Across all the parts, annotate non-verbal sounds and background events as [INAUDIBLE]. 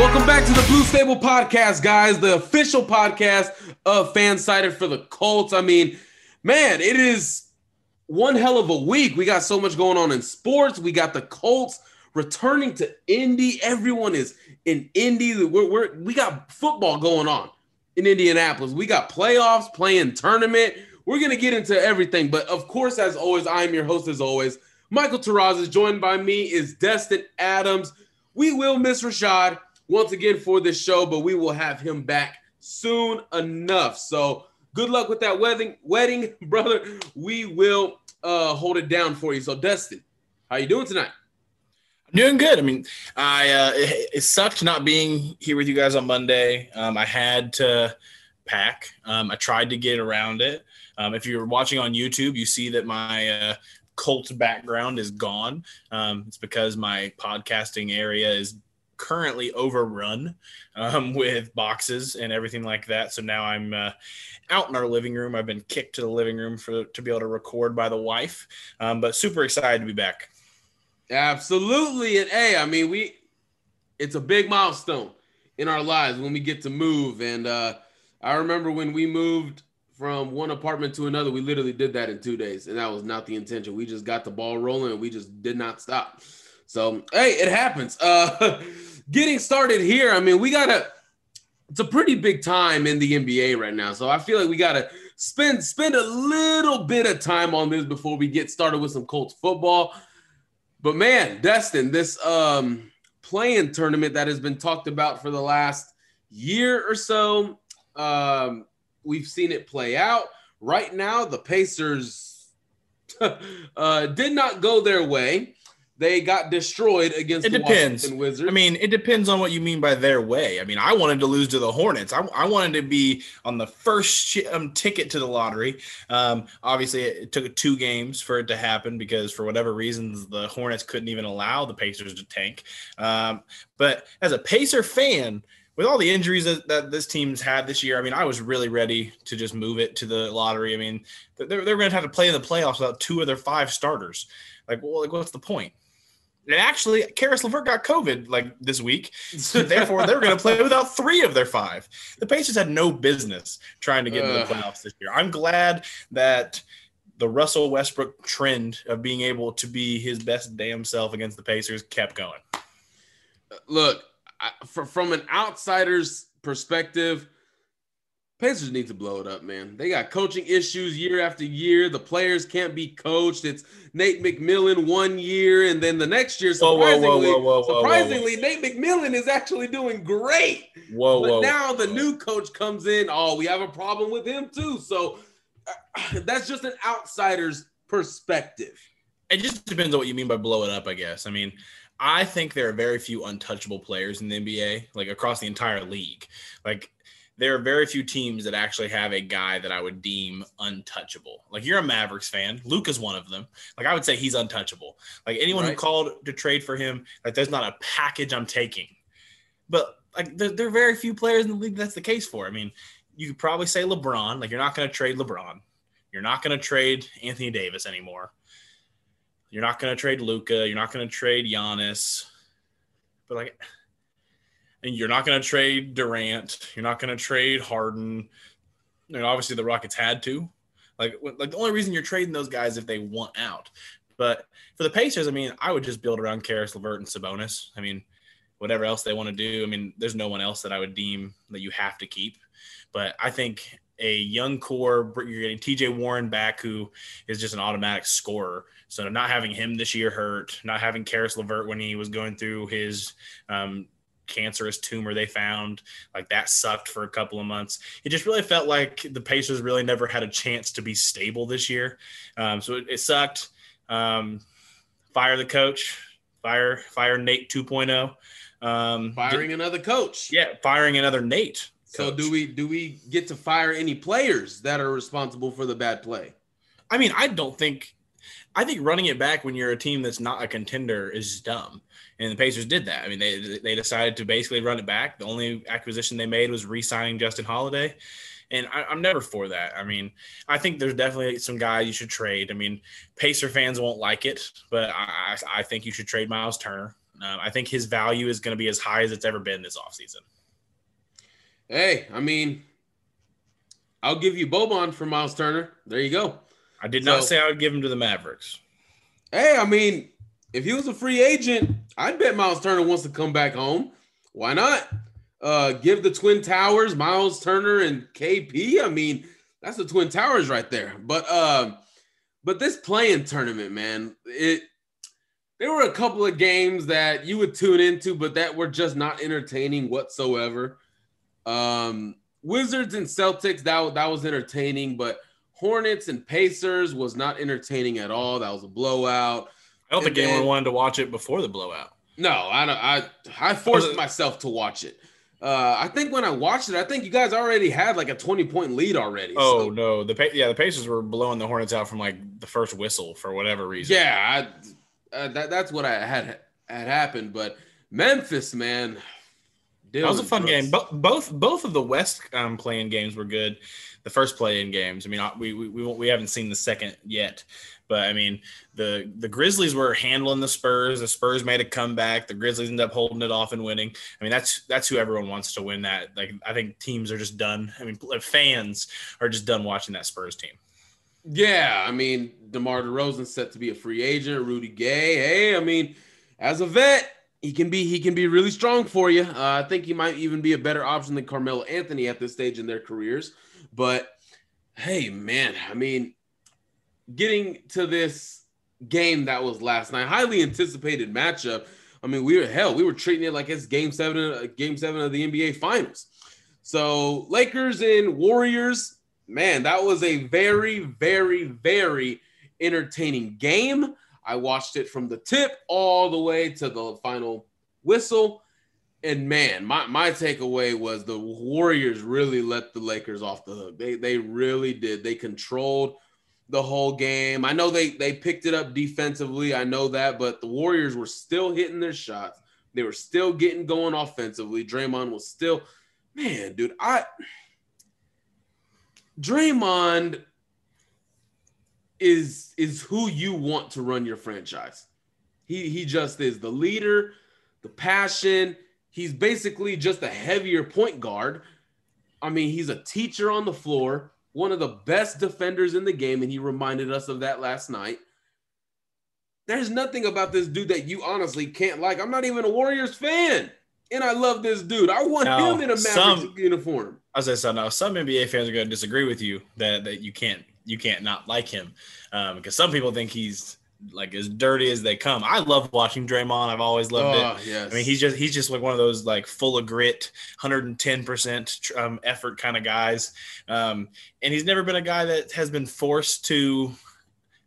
Welcome back to the Blue Stable Podcast, guys, the official podcast of Fansided for the Colts. I mean, man, it is one hell of a week. We got so much going on in sports. We got the Colts returning to Indy. Everyone is in Indy. We're, we're, we got football going on in Indianapolis. We got playoffs, play-in tournament. We're going to get into everything. But of course, as always, I'm your host, as always, Michael Terrazas. Joined by me is Destin Adams. We will miss Rashad once again for this show, but we will have him back soon enough. So good luck with that wedding, wedding, [LAUGHS] brother. We will uh, hold it down for you. So Dustin, how you doing tonight? I'm doing good. I mean, I uh, it, it sucked not being here with you guys on Monday. Um, I had to pack. Um, I tried to get around it. Um, if you're watching on YouTube, you see that my uh, Colt background is gone. Um, it's because my podcasting area is currently overrun um, with boxes and everything like that. So now I'm uh, out in our living room. I've been kicked to the living room for to be able to record by the wife, um, but super excited to be back. Absolutely, and hey, I mean we, it's a big milestone in our lives when we get to move. And uh, I remember when we moved from one apartment to another, we literally did that in two days, and that was not the intention. We just got the ball rolling, and we just did not stop. So hey, it happens. Uh, [LAUGHS] getting started here. I mean, we gotta. It's a pretty big time in the NBA right now, so I feel like we gotta spend spend a little bit of time on this before we get started with some Colts football. But man, Destin, this um play-in tournament that has been talked about for the last year or so, um, we've seen it play out. Right now, the Pacers [LAUGHS] uh, did not go their way they got destroyed against it the depends. Washington Wizards. I mean, it depends on what you mean by their way. I mean, I wanted to lose to the Hornets. I, I wanted to be on the first sh- um, ticket to the lottery. Um, obviously, it, it took two games for it to happen because for whatever reasons, the Hornets couldn't even allow the Pacers to tank. Um, but as a Pacer fan, with all the injuries that, that, this team's had this year, I mean, I was really ready to just move it to the lottery. I mean, they're, they're going to have to play in the playoffs without two of their five starters. Like, well, like, what's the point? And actually, Caris LeVert got COVID like this week. So [LAUGHS] therefore, they're going to play without three of their five. The Pacers had no business trying to get into the playoffs this year. I'm glad that the Russell Westbrook trend of being able to be his best damn self against the Pacers kept going. Look, I, from an outsider's perspective, Pacers need to blow it up, man. They got coaching issues year after year. The players can't be coached. It's Nate McMillan one year, and then the next year, surprisingly, whoa, whoa, whoa, surprisingly, Nate McMillan is actually doing great. Whoa, but whoa! Now the new coach comes in. Oh, we have a problem with him too. So uh, that's just an outsider's perspective. It just depends on what you mean by blow it up, I guess. I mean, I think there are very few untouchable players in the NBA, like across the entire league. Like there are very few teams that actually have a guy that I would deem untouchable. Like you're a Mavericks fan, Luka is one of them. Like I would say he's untouchable. Like anyone right. who called to trade for him, like there's not a package I'm taking. But like there, there, are very few players in the league that's the case for. I mean, you could probably say LeBron. Like you're not going to trade LeBron. You're not going to trade Anthony Davis anymore. You're not going to trade Luka. You're not going to trade Giannis. But like and you're not going to trade Durant. You're not going to trade Harden. Know, obviously the Rockets had to. Like, like the only reason you're trading those guys if they want out. But for the Pacers, I mean, I would just build around Caris LeVert and Sabonis. I mean, whatever else they want to do. I mean, there's no one else that I would deem that you have to keep. But I think a young core, you're getting TJ Warren back, who is just an automatic scorer. So not having him this year hurt, not having Caris LeVert when he was going through his um, cancerous tumor they found. Like that sucked for a couple of months. It just really felt like the Pacers really never had a chance to be stable this year. Um, so it, it sucked. Um, fire the coach. Fire fire Nate 2.0. Um, firing did, another coach. Yeah, firing another Nate. Coach. So do we do we get to fire any players that are responsible for the bad play? I mean, I don't think I think running it back when you're a team that's not a contender is dumb. And the Pacers did that. I mean, they they decided to basically run it back. The only acquisition they made was re-signing Justin Holiday. And I, am never for that. I mean, I think there's definitely some guys you should trade. I mean, Pacer fans won't like it, but I, I think you should trade Miles Turner. Um, I think his value is going to be as high as it's ever been this offseason. Hey, I mean, I'll give you Boban for Miles Turner. There you go. I did so, not say I would give him to the Mavericks. Hey, I mean, if he was a free agent, I'd bet Miles Turner wants to come back home. Why not? Uh, give the Twin Towers, Miles Turner and KP. I mean, that's the Twin Towers right there. But uh, but this play-in tournament, man, it there were a couple of games that you would tune into, but that were just not entertaining whatsoever. Um, Wizards and Celtics, that, that was entertaining, but Hornets and Pacers was not entertaining at all. That was a blowout. I don't and think anyone wanted to watch it before the blowout. No, I don't. I I forced myself to watch it. Uh, I think when I watched it, I think you guys already had like a twenty point lead already. Oh so. no, the yeah the Pacers were blowing the Hornets out from like the first whistle for whatever reason. Yeah, I, uh, that that's what I had had happened. But Memphis, man, that was a fun game. Bo- both both of the West um, play-in games were good. The first play-in games. I mean, we we we, we haven't seen the second yet, but I mean, the the Grizzlies were handling the Spurs. The Spurs made a comeback. The Grizzlies ended up holding it off and winning. I mean, that's that's who everyone wants to win that. Like, I think teams are just done. I mean, fans are just done watching that Spurs team. Yeah, I mean, DeMar DeRozan set to be a free agent. Rudy Gay. Hey, I mean, as a vet, he can be he can be really strong for you. Uh, I think he might even be a better option than Carmelo Anthony at this stage in their careers. But hey, man, I mean, getting to this game that was last night, highly anticipated matchup. I mean, we were hell, we were treating it like it's game seven, uh, game seven of the NBA Finals. So Lakers and Warriors, man, that was a very, very, very entertaining game. I watched it from the tip all the way to the final whistle. And man, my, my takeaway was the Warriors really let the Lakers off the hook. They they really did. They controlled the whole game. I know they they picked it up defensively. I know that, but the Warriors were still hitting their shots. They were still getting going offensively. Draymond was still, man, dude. I Draymond is is who you want to run your franchise. He he just is the leader, the passion. He's basically just a heavier point guard. I mean, he's a teacher on the floor, one of the best defenders in the game, and he reminded us of that last night. There's nothing about this dude that you honestly can't like. I'm not even a Warriors fan. and I love this dude. I want Now, him in a Mavericks some- uniform. I said, now some NBA fans are going to disagree with you that that you can't you can't not like him um, because some people think he's like as dirty as they come. I love watching Draymond. I've always loved it. Oh, yes. I mean, he's just he's just like one of those like full of grit, 110 percent um, effort kind of guys, um, and he's never been a guy that has been forced to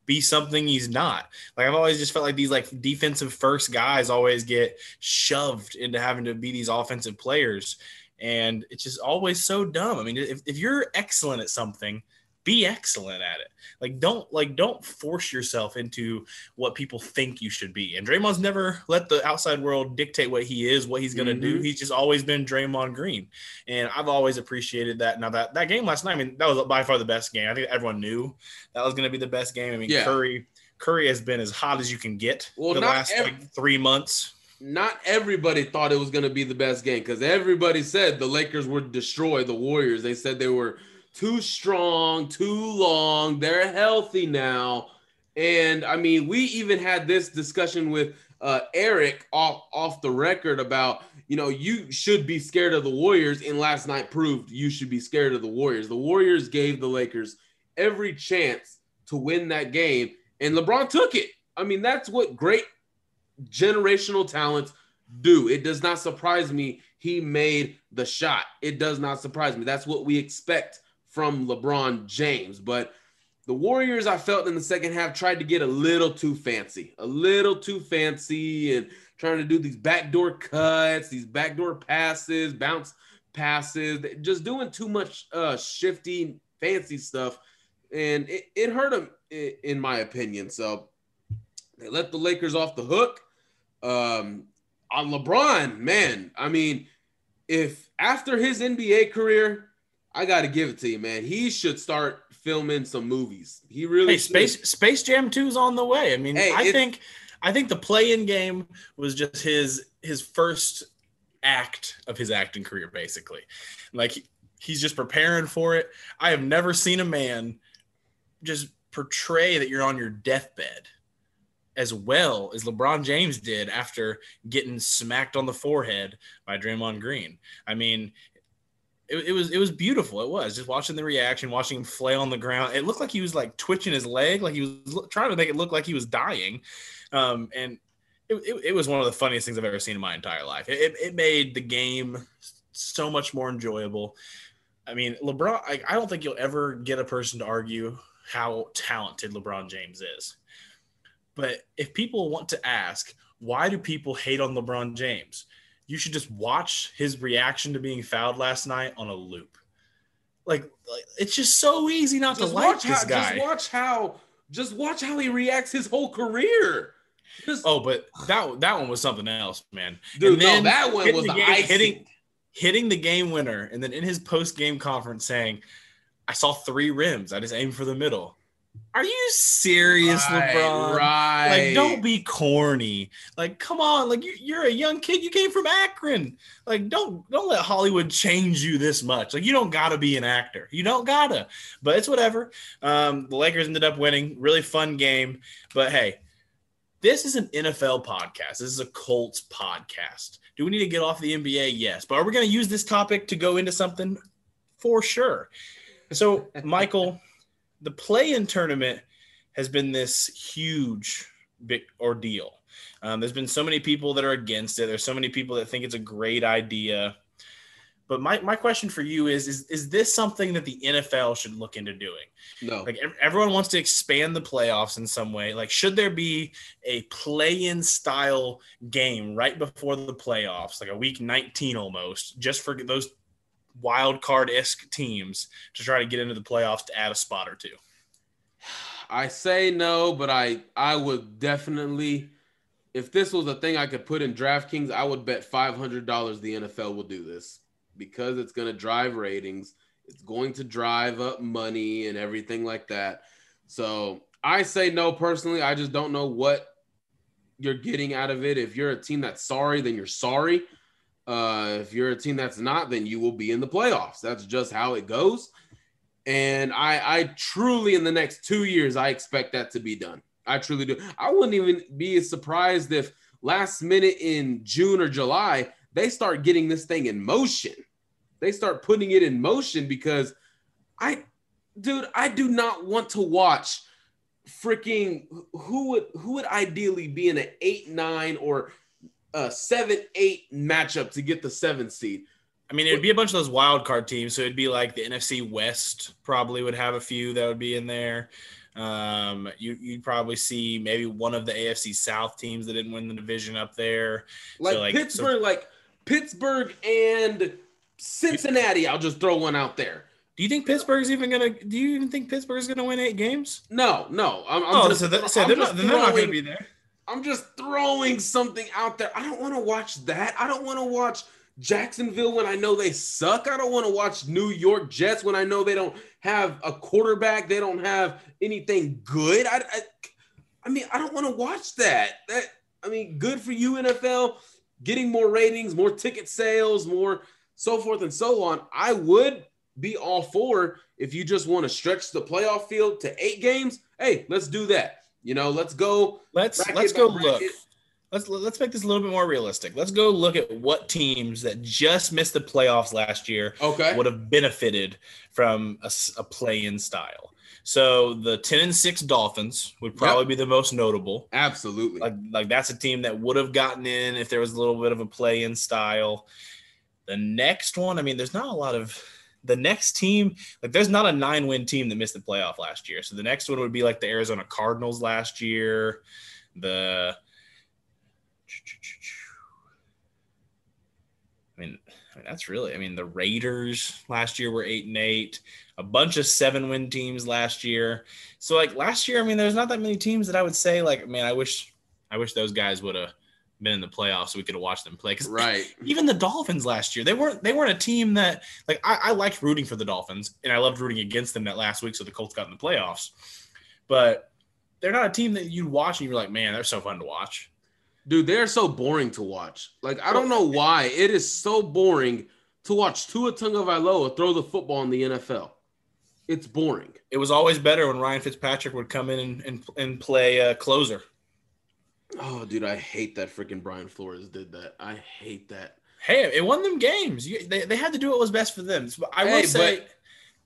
be something he's not. Like I've always just felt like these like defensive first guys always get shoved into having to be these offensive players, and it's just always so dumb. I mean, if, if you're excellent at something, be excellent at it. Like don't like don't force yourself into what people think you should be. And Draymond's never let the outside world dictate what he is, what he's going to do. Mm-hmm. He's just always been Draymond Green, and I've always appreciated that. Now that that game last night, I mean, that was by far the best game. I think everyone knew that was going to be the best game. I mean, Yeah. Curry Curry has been as hot as you can get Well, the last like three months. not everybody thought it was going to be the best game because everybody said the Lakers would destroy the Warriors. They said they were too strong, too long. They're healthy now. And I mean, we even had this discussion with uh, Eric off, off the record about, you know, you should be scared of the Warriors. And last night proved you should be scared of the Warriors. The Warriors gave the Lakers every chance to win that game. And LeBron took it. I mean, that's what great generational talents do. It does not surprise me he made the shot. It does not surprise me. That's what we expect from LeBron James. But the Warriors, I felt in the second half, tried to get a little too fancy, a little too fancy, and trying to do these backdoor cuts, these backdoor passes, bounce passes, just doing too much uh, shifty, fancy stuff. And it, it hurt them, in my opinion. So they let the Lakers off the hook. Um, on LeBron, man, I mean, if after his NBA career, I got to give it to you, man. He should start filming some movies. He really Hey, should. Space Space Jam 2 is on the way. I mean, Hey, I think I think the play-in game was just his his first act of his acting career, basically. Like he's just preparing for it. I have never seen a man just portray that you're on your deathbed as well as LeBron James did after getting smacked on the forehead by Draymond Green. I mean, it, it was it was beautiful. It was just watching the reaction, watching him flail on the ground. It looked like he was like twitching his leg, like he was lo- trying to make it look like he was dying. Um, and it, it, it was one of the funniest things I've ever seen in my entire life. It, it, made the game so much more enjoyable. I mean, LeBron. I, I don't think you'll ever get a person to argue how talented LeBron James is. But if people want to ask, why do people hate on LeBron James? You should just watch his reaction to being fouled last night on a loop. Like, like it's just so easy not just to like this how, guy. Just watch how. Just watch how he reacts his whole career. Just, Oh, but that that one was something else, man. dude, no, that one was the the game- hitting hitting the game winner, and then in his post game conference saying, "I saw three rims. I just aimed for the middle." Are you serious, Right, LeBron? Right. Like, don't be corny. Like, come on. Like, you, you're a young kid. You came from Akron. Like, don't don't let Hollywood change you this much. Like, you don't gotta be an actor. You don't gotta. But it's whatever. Um, the Lakers ended up winning. Really fun game. But hey, this is an NFL podcast. This is a Colts podcast. Do we need to get off the NBA? Yes. But are we going to use this topic to go into something? For sure. So, Michael, [LAUGHS] the play in tournament has been this huge big ordeal. Um, there's been so many people that are against it. There's so many people that think it's a great idea. But my, my question for you is, is is this something that the NFL should look into doing? no. Like everyone wants to expand the playoffs in some way. Like, should there be a play-in style game right before the playoffs, like a week 19 almost, just for those wild card esque teams to try to get into the playoffs to add a spot or two? I say no, but I I would definitely if this was a thing I could put in DraftKings, I would bet five hundred dollars the NFL will do this because it's going to drive ratings. It's going to drive up money and everything like that. So I say no personally. I just don't know what you're getting out of it. If you're a team that's sorry, then you're sorry. Uh, if you're a team that's not, then you will be in the playoffs. That's just how it goes. And I, I truly, in the next two years, I expect that to be done. I truly do. I wouldn't even be surprised if last minute in June or July they start getting this thing in motion. They start putting it in motion because I, dude, I do not want to watch freaking who would who would ideally be in an eight nine or a seven eight matchup to get the seven seed. I mean, it'd be a bunch of those wild card teams. So it'd be like the NFC West probably would have a few that would be in there. Um, you, would probably see maybe one of the AFC South teams that didn't win the division up there. Like, so like Pittsburgh, so, like Pittsburgh and Cincinnati. I'll just throw one out there. Do you think Pittsburgh's even gonna? Do you even think Pittsburgh's gonna win eight games? No, no. I'm, I'm oh, just, so, that, so they're, not, they're not gonna be there. I'm just throwing something out there. I don't want to watch that. I don't want to watch Jacksonville when I know they suck. I don't want to watch New York Jets when I know they don't have a quarterback. They don't have anything good. I, I, I mean, I don't want to watch that. That I mean, good for you, NFL, getting more ratings, more ticket sales, more so forth and so on. I would be all for if you just want to stretch the playoff field to eight games. Hey, let's do that. You know, let's go. Let's let's go look let's let's make this a little bit more realistic. Let's go look at what teams that just missed the playoffs last year okay. would have benefited from a, a play-in style. So the 10 and 6 Dolphins would probably yep. be the most notable. Absolutely. Like like that's a team that would have gotten in if there was a little bit of a play-in style. The next one, I mean, there's not a lot of the next team, like there's not a nine win team that missed the playoff last year. So the next one would be like the Arizona Cardinals last year, the I mean, I mean, that's really. I mean, the Raiders last year were eight and eight. A bunch of seven win teams last year. So like last year, I mean, there's not that many teams that I would say like, man, I wish, I wish those guys would have been in the playoffs so we could have watched them play. Because right, [LAUGHS] even the Dolphins last year, they weren't they weren't a team that like I, I liked rooting for the Dolphins and I loved rooting against them that last week so the Colts got in the playoffs. But they're not a team that you watch and you're like, man, they're so fun to watch. Dude, they're so boring to watch. Like, I don't know why. It is so boring to watch Tua Tagovailoa throw the football in the NFL. It's boring. It was always better when Ryan Fitzpatrick would come in and, and, and play a closer. Oh, dude, I hate that freaking Brian Flores did that. I hate that. Hey, it won them games. You, they, they had to do what was best for them. So I will say, but,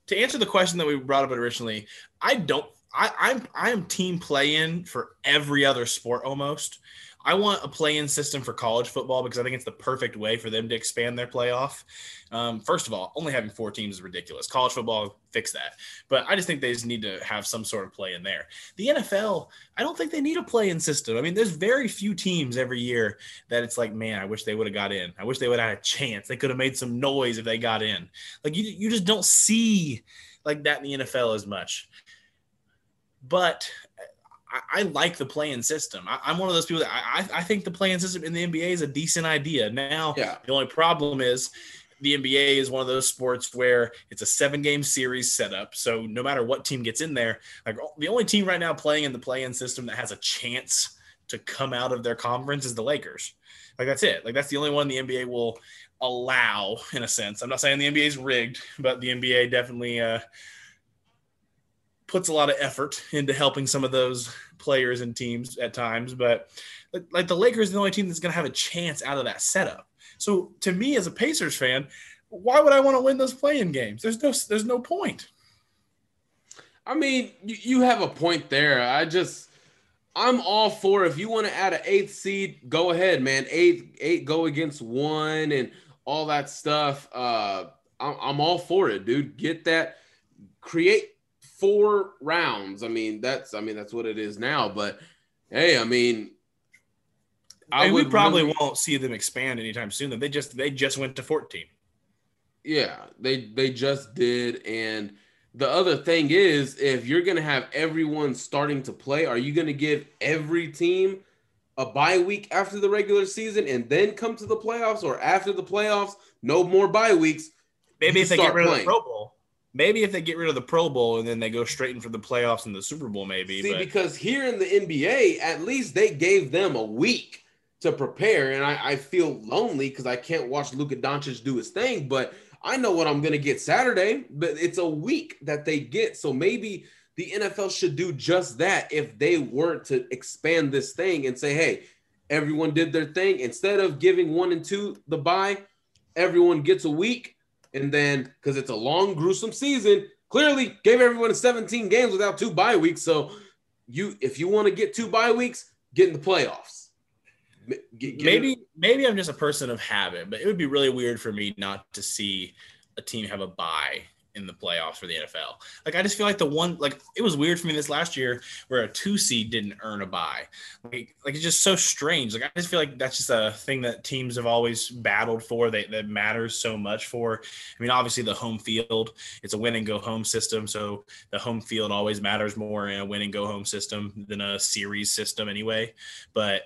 to answer the question that we brought up originally, I don't. I, I'm I am team play in for every other sport almost. I want a play-in system for college football because I think it's the perfect way for them to expand their playoff. Um, first of all, only having four teams is ridiculous. College football fix that, but I just think they just need to have some sort of play in there. The NFL, I don't think they need a play-in system. I mean, there's very few teams every year that it's like, man, I wish they would have got in. I wish they would have had a chance. They could have made some noise if they got in. Like you, you just don't see like that in the NFL as much. But I, I like the play-in system. I, am one of those people that I, I think the play-in system in the NBA is a decent idea. Now, yeah. the only problem is the NBA is one of those sports where it's a seven-game series setup. So no matter what team gets in there, like the only team right now playing in the play-in system that has a chance to come out of their conference is the Lakers. Like that's it. Like that's the only one the NBA will allow in a sense. I'm not saying the NBA is rigged, but the NBA definitely uh, puts a lot of effort into helping some of those players and teams at times. But like the Lakers, the only team that's going to have a chance out of that setup. So to me, as a Pacers fan, why would I want to win those play-in games? There's no, there's no point. I mean, you, have a point there. I just, I'm all for if you want to add an eighth seed, go ahead, man. Eight, eight, go against one and all that stuff. Uh, I'm, I'm all for it, dude. Get that, create four rounds. I mean, that's I mean that's what it is now. But hey, I mean, I and we probably really, won't see them expand anytime soon. They just they just went to 14. Yeah, they they just did. And the other thing is, if you're gonna have everyone starting to play, are you gonna give every team a bye week after the regular season and then come to the playoffs, or after the playoffs, no more bye weeks? Maybe if they get rid playing. of the Pro Bowl. Maybe if they get rid of the Pro Bowl and then they go straight in for the playoffs and the Super Bowl, maybe. See, but... because here in the NBA, at least they gave them a week to prepare, and I, I feel lonely because I can't watch Luka Doncic do his thing. But I know what I'm going to get Saturday. But it's a week that they get, so maybe the NFL should do just that if they were to expand this thing and say, hey, everyone did their thing. Instead of giving one and two the bye, everyone gets a week. And then because it's a long, gruesome season, clearly gave everyone 17 games without two bye weeks. So you if you want to get two bye weeks, get in the playoffs. Get, get maybe in. maybe I'm just a person of habit, but it would be really weird for me not to see a team have a bye in the playoffs for the NFL. Like I just feel like the one like it was weird for me this last year where a two seed didn't earn a bye. Like, like it's just so strange. Like I just feel like that's just a thing that teams have always battled for that, that matters so much for. I mean, obviously the home field, it's a win and go home system. So the home field always matters more in a win and go home system than a series system anyway. But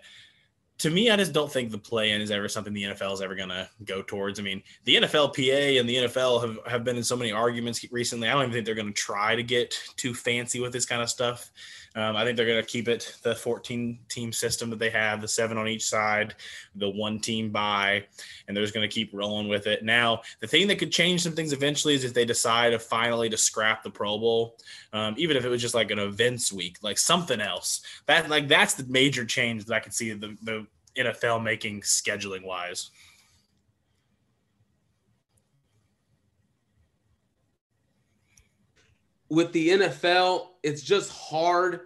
to me, I just don't think the play-in is ever something the NFL is ever going to go towards. I mean, the NFLPA and the NFL have, have been in so many arguments recently. I don't even think they're going to try to get too fancy with this kind of stuff. Um, I think they're going to keep it the 14 team system that they have, the seven on each side, the one team bye, and they're just going to keep rolling with it. Now, the thing that could change some things eventually is if they decide to finally to scrap the Pro Bowl, um, even if it was just like an events week, like something else. That like that's the major change that I could see the the NFL making scheduling wise. With the NFL, it's just hard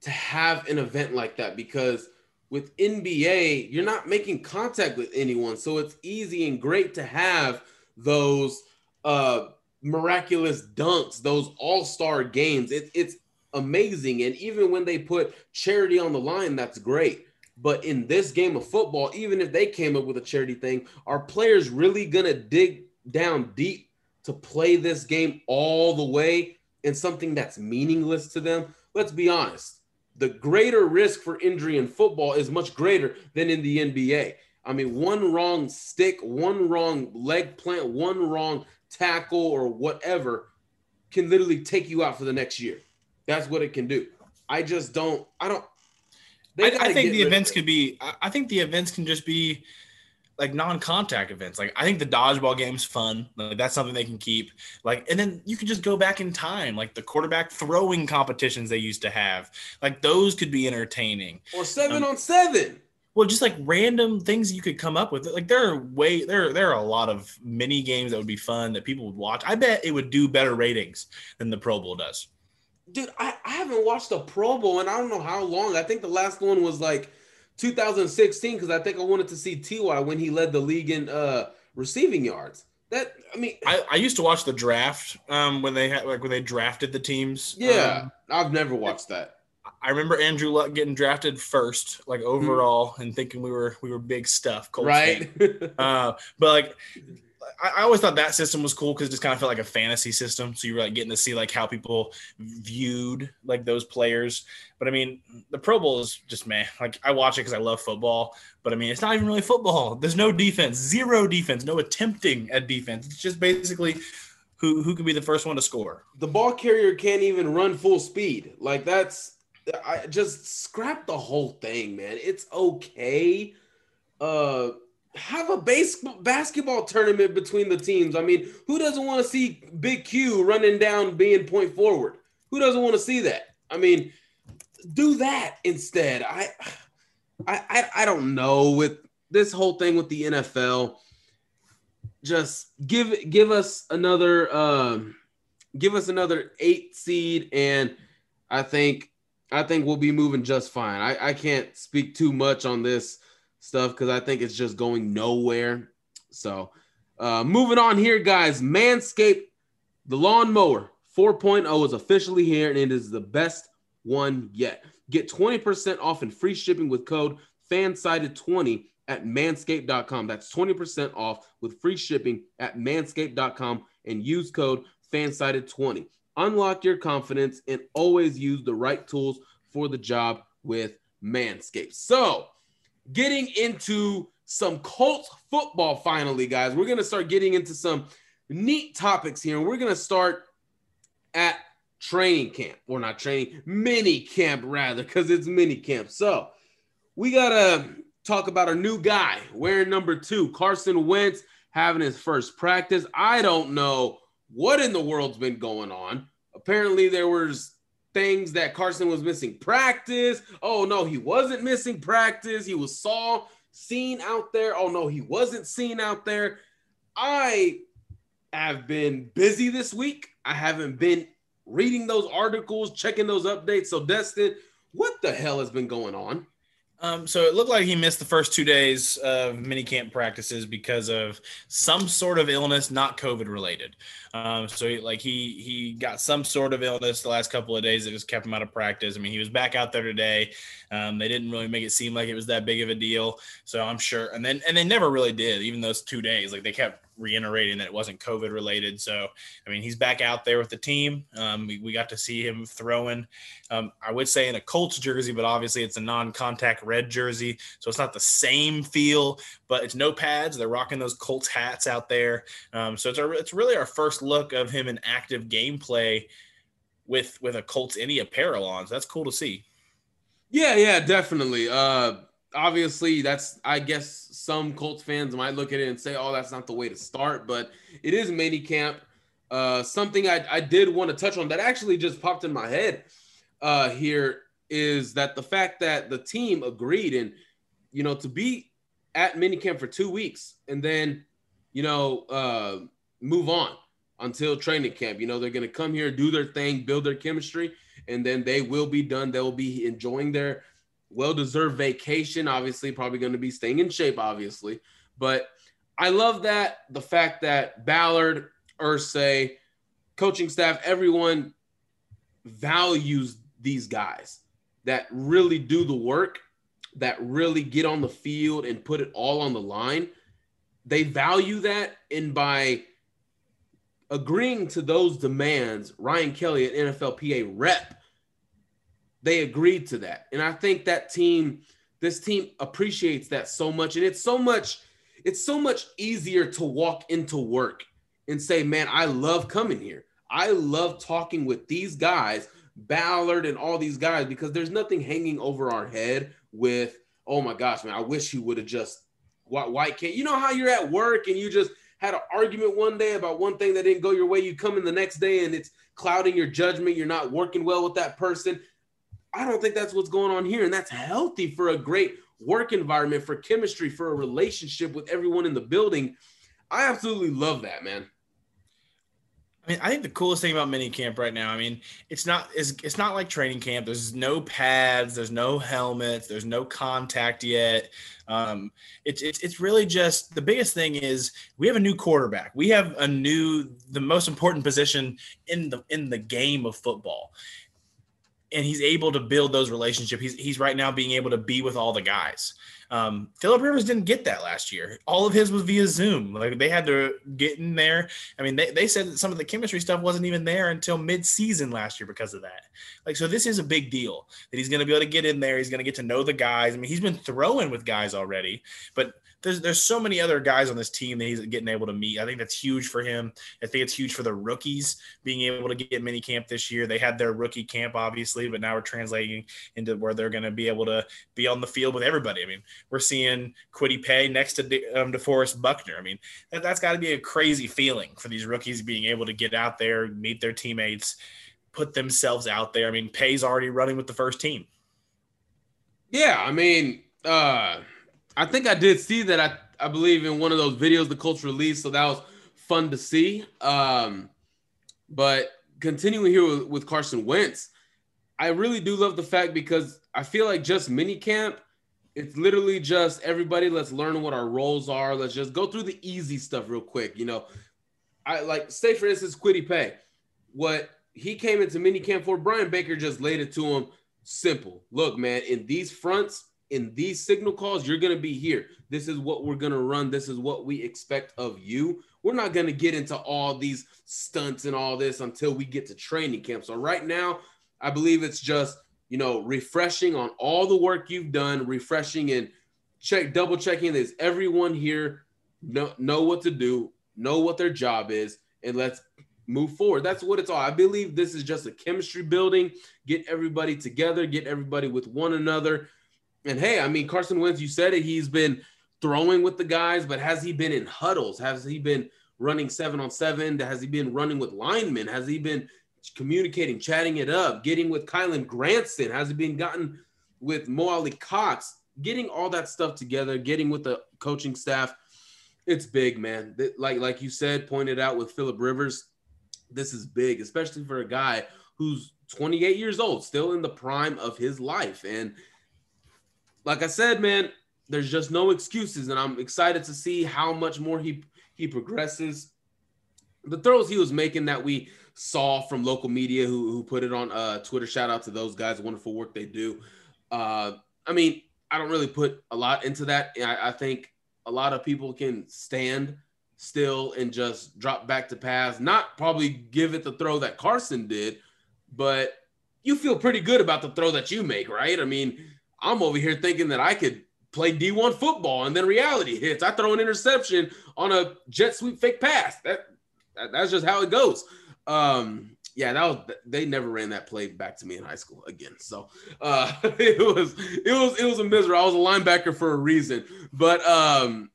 to have an event like that because with NBA, you're not making contact with anyone. So it's easy and great to have those uh, miraculous dunks, those all star games. It, it's amazing. And even when they put charity on the line, that's great. But in this game of football, even if they came up with a charity thing, are players really going to dig down deep to play this game all the way in something that's meaningless to them, let's be honest. The greater risk for injury in football is much greater than in the NBA. I mean, one wrong stick, one wrong leg plant, one wrong tackle, or whatever can literally take you out for the next year. That's what it can do. I just don't, I don't. I, I, think the events could be, I think the events can just be like non-contact events. Like I think the dodgeball game's fun. Like that's something they can keep. Like and then you can just go back in time, like the quarterback throwing competitions they used to have. Like those could be entertaining. Or seven um, on seven. Well, just like random things you could come up with. Like there are way there there are a lot of mini games that would be fun that people would watch. I bet it would do better ratings than the Pro Bowl does. Dude, I, I haven't watched a Pro Bowl and I don't know how long. I think the last one was like 2016 because I think I wanted to see Ty when he led the league in uh, receiving yards. That I mean, I, I used to watch the draft um, when they had like when they drafted the teams. Yeah, um, I've never watched that. I remember Andrew Luck getting drafted first, like overall, mm-hmm. and thinking we were we were big stuff, Colts right? uh, but like I, always thought that system was cool because it just kind of felt like a fantasy system. So you were like getting to see like how people viewed like those players. But I mean, the Pro Bowl is just man. Like I watch it because I love football. But I mean, it's not even really football. There's no defense, zero defense, no attempting at defense. It's just basically who who can be the first one to score. The ball carrier can't even run full speed. Like that's I just scrap the whole thing, man. It's okay. Uh have a base basketball tournament between the teams. I mean, who doesn't want to see Big Q running down being point forward? Who doesn't want to see that? I mean, do that instead. I, I, I, don't know with this whole thing with the NFL. Just give give us another um, give us another eight seed, and I think I think we'll be moving just fine. I, I can't speak too much on this stuff because I think it's just going nowhere. So, uh, moving on here, guys. Manscaped, the lawnmower 4.0 is officially here and it is the best one yet. Get 20% off and free shipping with code FANSIDED20 at manscaped.com. That's 20% off with free shipping at manscaped.com and use code FANSIDED20. Unlock your confidence and always use the right tools for the job with Manscaped. So, getting into some Colts football finally, guys. We're going to start getting into some neat topics here. And we're going to start at training camp, or not training, mini camp rather, because it's mini camp. So we got to talk about our new guy wearing number two, Carson Wentz, having his first practice. I don't know what in the world's been going on. Apparently, there was things that Carson was missing practice. Oh no, he wasn't missing practice. He was saw seen out there. Oh no, he wasn't seen out there. I have been busy this week. I haven't been reading those articles, checking those updates. So Destin, what the hell has been going on? Um, so it looked like he missed the first two days of mini camp practices because of some sort of illness, not COVID related. Um, so he, like he he got some sort of illness the last couple of days that just kept him out of practice. I mean, he was back out there today. Um, they didn't really make it seem like it was that big of a deal. So I'm sure, and then and they never really did, even those two days. Like they kept reiterating that it wasn't COVID related. So, I mean, he's back out there with the team. Um, we, we, got to see him throwing, um, I would say in a Colts jersey, but obviously it's a non contact red jersey. So it's not the same feel, but it's no pads. They're rocking those Colts hats out there. Um, so it's, a, it's really our first look of him in active gameplay with, with a Colts any apparel on. So that's cool to see. Yeah, yeah, definitely. Uh, obviously that's I guess some Colts fans might look at it and say, "Oh, that's not the way to start," but it is mini camp. Uh, something I, I did want to touch on that actually just popped in my head uh, here is that the fact that the team agreed and you know to be at minicamp for two weeks and then you know uh, move on until training camp. You know they're going to come here, do their thing, build their chemistry, and then they will be done. They will be enjoying their well deserved vacation. Obviously, probably going to be staying in shape, obviously. But I love that the fact that Ballard, Irsay, coaching staff, everyone values these guys that really do the work, that really get on the field and put it all on the line. They value that, and by agreeing to those demands, Ryan Kelly at NFLPA rep they agreed to that. And I think that team, this team appreciates that so much. And it's so much, it's so much easier to walk into work and say, man, I love coming here. I love talking with these guys, Ballard and all these guys, because there's nothing hanging over our head with, oh my gosh, man, I wish he would have just white kid. You know how you're at work and you just had an argument one day about one thing that didn't go your way. You come in the next day and it's clouding your judgment. You're not working well with that person. I don't think that's what's going on here. And that's healthy for a great work environment, for chemistry, for a relationship with everyone in the building. I absolutely love that, man. I mean, I think the coolest thing about mini camp right now, I mean, it's not it's, it's not like training camp. There's no pads, there's no helmets, there's no contact yet. Um, it's, it's it's really just the biggest thing is we have a new quarterback. We have a new the most important position in the in the game of football and he's able to build those relationships. He's he's right now being able to be with all the guys. Um, Philip Rivers didn't get that last year. All of his was via Zoom. Like they had to get in there. I mean, they, they said that some of the chemistry stuff wasn't even there until mid-season last year because of that. Like, so this is a big deal that he's going to be able to get in there. He's going to get to know the guys. I mean, he's been throwing with guys already, but there's there's so many other guys on this team that he's getting able to meet. I think that's huge for him. I think it's huge for the rookies being able to get mini camp this year. They had their rookie camp obviously, but now we're translating into where they're going to be able to be on the field with everybody. I mean, we're seeing Kwity Paye next to um, DeForest Buckner. I mean, that, that's got to be a crazy feeling for these rookies being able to get out there, meet their teammates, put themselves out there. I mean, Paye's already running with the first team. Yeah, I mean, uh I think I did see that. I I believe in one of those videos the Colts released, so that was fun to see. Um, but continuing here with, with Carson Wentz, I really do love the fact because I feel like just mini camp, it's literally just everybody. Let's learn what our roles are. Let's just go through the easy stuff real quick. You know, I like say for instance, Kwity Paye. What he came into mini camp for, Brian Baker just laid it to him simple. Look, man, in these fronts, in these signal calls, you're going to be here. This is what we're going to run. This is what we expect of you. We're not going to get into all these stunts and all this until we get to training camp. So, right now, I believe it's just, you know, refreshing on all the work you've done, refreshing and check, double checking this. Everyone here know, know what to do, know what their job is, and let's move forward. That's what it's all. I believe this is just a chemistry building, get everybody together, get everybody with one another and hey, I mean, Carson Wentz, you said it. He's been throwing with the guys, but has he been in huddles? Has he been running seven on seven? Has he been running with linemen? Has he been communicating, chatting it up, getting with Kylen Granson, has he been gotten with Mo Alie-Cox, getting all that stuff together, getting with the coaching staff. It's big, man. Like like you said, pointed out with Philip Rivers, this is big, especially for a guy who's 28 years old, still in the prime of his life. And like I said, man, there's just no excuses, and I'm excited to see how much more he he progresses. The throws he was making that we saw from local media who, who put it on uh, Twitter. Shout out to those guys, wonderful work they do. Uh, I mean, I don't really put a lot into that. I, I think a lot of people can stand still and just drop back to pass, not probably give it the throw that Carson did, but you feel pretty good about the throw that you make, right? I mean, I'm over here thinking that I could play D1 football and then reality hits. I throw an interception on a jet sweep fake pass. That, that that's just how it goes. Um, yeah, that was they never ran that play back to me in high school again. So uh, [LAUGHS] it was it was it was a misery. I was a linebacker for a reason, but um,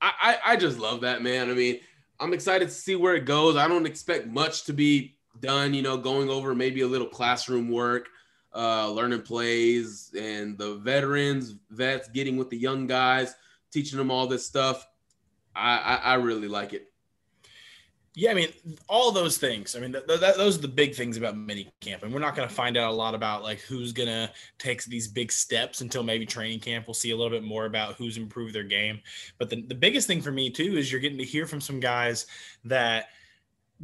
I, I I just love that man. I mean, I'm excited to see where it goes. I don't expect much to be done. You know, going over maybe a little classroom work, uh, learning plays, and the veterans, vets, getting with the young guys, teaching them all this stuff. I, I, I really like it. Yeah, I mean, all those things. I mean, th- th- those are the big things about mini camp, and we're not going to find out a lot about like who's going to take these big steps until maybe training camp. We'll see a little bit more about who's improved their game. But the, the biggest thing for me too is you're getting to hear from some guys that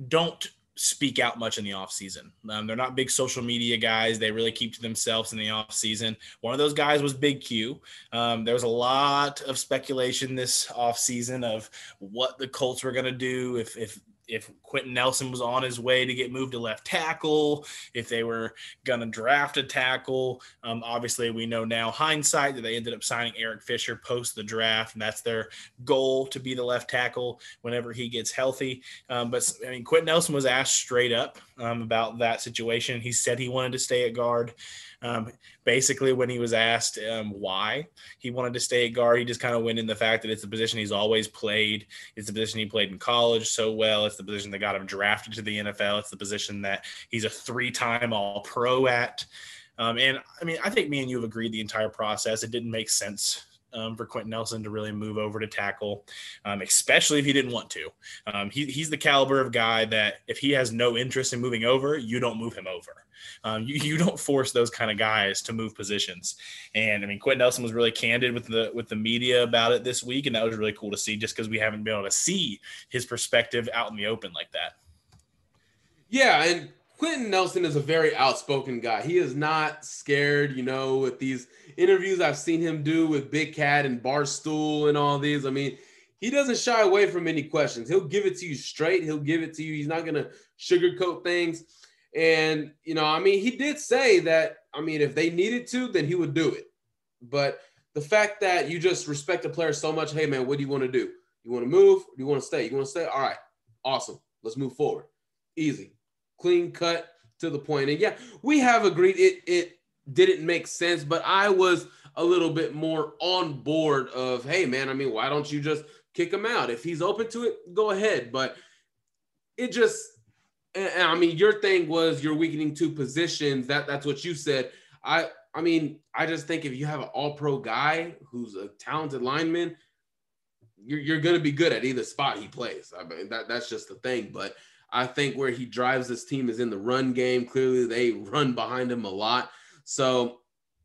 don't speak out much in the off season. Um, they're not big social media guys. They really keep to themselves in the off season. One of those guys was Big Q. Um, there was a lot of speculation this off season of what the Colts were going to do if if if Quenton Nelson was on his way to get moved to left tackle, if they were going to draft a tackle. Um, obviously, we know now hindsight that they ended up signing Eric Fisher post the draft, and that's their goal to be the left tackle whenever he gets healthy. Um, but I mean, Quenton Nelson was asked straight up um, about that situation. He said he wanted to stay at guard. Um, basically, when he was asked um, why he wanted to stay at guard, he just kind of went in the fact that it's the position he's always played. It's the position he played in college so well. It's the position that got him drafted to the NFL. It's the position that he's a three-time All-Pro at. Um, and I mean, I think me and you have agreed the entire process. It didn't make sense um, for Quenton Nelson to really move over to tackle, um, especially if he didn't want to. Um, he, he's the caliber of guy that if he has no interest in moving over, you don't move him over. Um, you, you don't force those kind of guys to move positions. And I mean, Quenton Nelson was really candid with the with the media about it this week, and that was really cool to see, just because we haven't been able to see his perspective out in the open like that. Yeah, and Quenton Nelson is a very outspoken guy. He is not scared, you know, with these interviews I've seen him do with Big Cat and Barstool and all these. I mean, he doesn't shy away from any questions. He'll give it to you straight. He'll give it to you. He's not going to sugarcoat things. And, you know, I mean, he did say that, I mean, if they needed to, then he would do it. But the fact that you just respect the player so much, hey, man, what do you want to do? You want to move? do you want to stay? You want to stay? All right, awesome. Let's move forward. Easy, clean cut to the point. And yeah, we have agreed it it didn't make sense, but I was a little bit more on board of, hey, man, I mean, why don't you just kick him out? If he's open to it, go ahead. But it just I mean, your thing was you're weakening two positions. That that's what you said. I I mean, I just think if you have an all pro guy who's a talented lineman, you're, you're going to be good at either spot he plays. I mean, that, that's just the thing. But I think where he drives this team is in the run game. Clearly, they run behind him a lot. So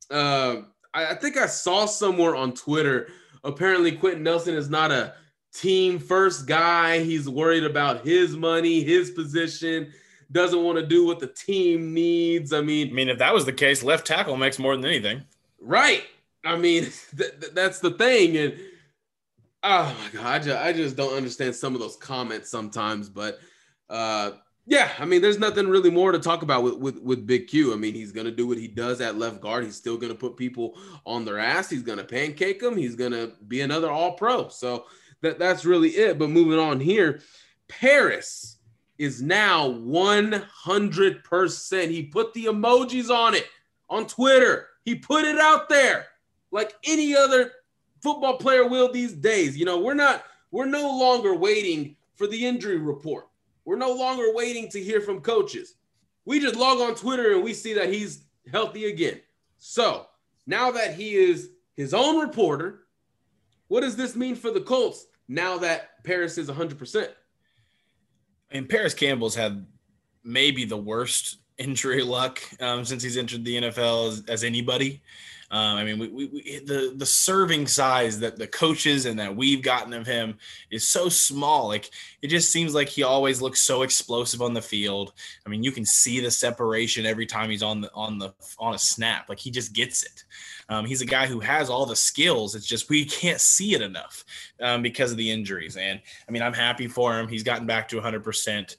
uh, I, I think I saw somewhere on Twitter apparently Quenton Nelson is not a team first guy. He's worried about his money, his position, doesn't want to do what the team needs. I mean, I mean, if that was the case, left tackle makes more than anything. Right. I mean, [LAUGHS] th- th- that's the thing. And oh my God, I just, I just don't understand some of those comments sometimes. But uh, yeah, I mean, there's nothing really more to talk about with, with, with Big Q. I mean, he's going to do what he does at left guard. He's still going to put people on their ass. He's going to pancake them. He's going to be another all pro. So, that that's really it. But moving on here, Parris is now 100%. He put the emojis on it on Twitter. He put it out there like any other football player will these days. You know, we're not we're no longer waiting for the injury report. We're no longer waiting to hear from coaches. we just log on Twitter and we see that he's healthy again. So now that he is his own reporter, what does this mean for the Colts now that Parris is 100%? And Parris Campbell's had maybe the worst [LAUGHS] injury luck um, since he's entered the NFL as, as anybody. Um, I mean, we, we, we, the the serving size that the coaches and that we've gotten of him is so small. Like it just seems like he always looks so explosive on the field. I mean, you can see the separation every time he's on the on the on a snap. Like he just gets it. Um, he's a guy who has all the skills. It's just we can't see it enough um, because of the injuries. And I mean, I'm happy for him. He's gotten back to 100 percent.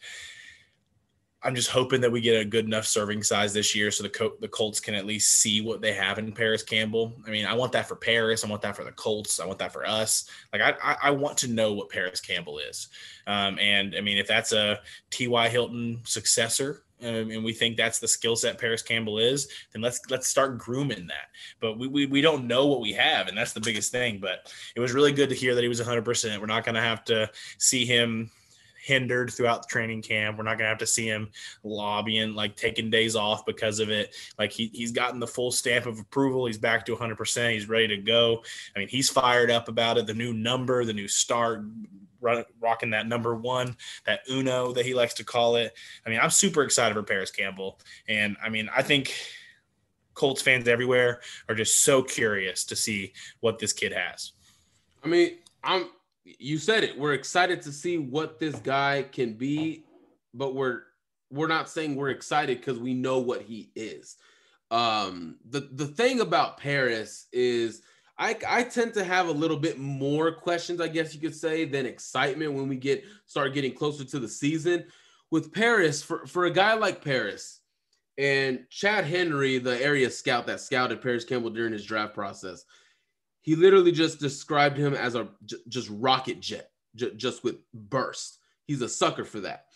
I'm just hoping that we get a good enough serving size this year so the Col- the Colts can at least see what they have in Parris Campbell. I mean, I want that for Parris. I want that for the Colts. I want that for us. Like, I, I, want to know what Parris Campbell is. Um, and I mean, if that's a T.Y. Hilton successor, um, and we think that's the skill set Parris Campbell is, then let's let's start grooming that. But we, we we don't know what we have, and that's the biggest thing. But it was really good to hear that he was 100. percent We're not going to have to see him hindered throughout the training camp. We're not going to have to see him lobbying, like taking days off because of it. Like he, he's gotten the full stamp of approval. He's back to 100%. He's ready to go. I mean, he's fired up about it. The new number, the new start, run, rocking that number one, that Uno that he likes to call it. I mean, I'm super excited for Parris Campbell. And I mean, I think Colts fans everywhere are just so curious to see what this kid has. I mean, I'm you said it. We're excited to see what this guy can be, but we're we're not saying we're excited because we know what he is. Um, the the thing about Parris is I I tend to have a little bit more questions, I guess you could say, than excitement when we get start getting closer to the season. With Parris, for for a guy like Parris and Chad Henry, the area scout that scouted Paris Campbell during his draft process, he literally just described him as a j- just rocket jet, j- just with burst. He's a sucker for that,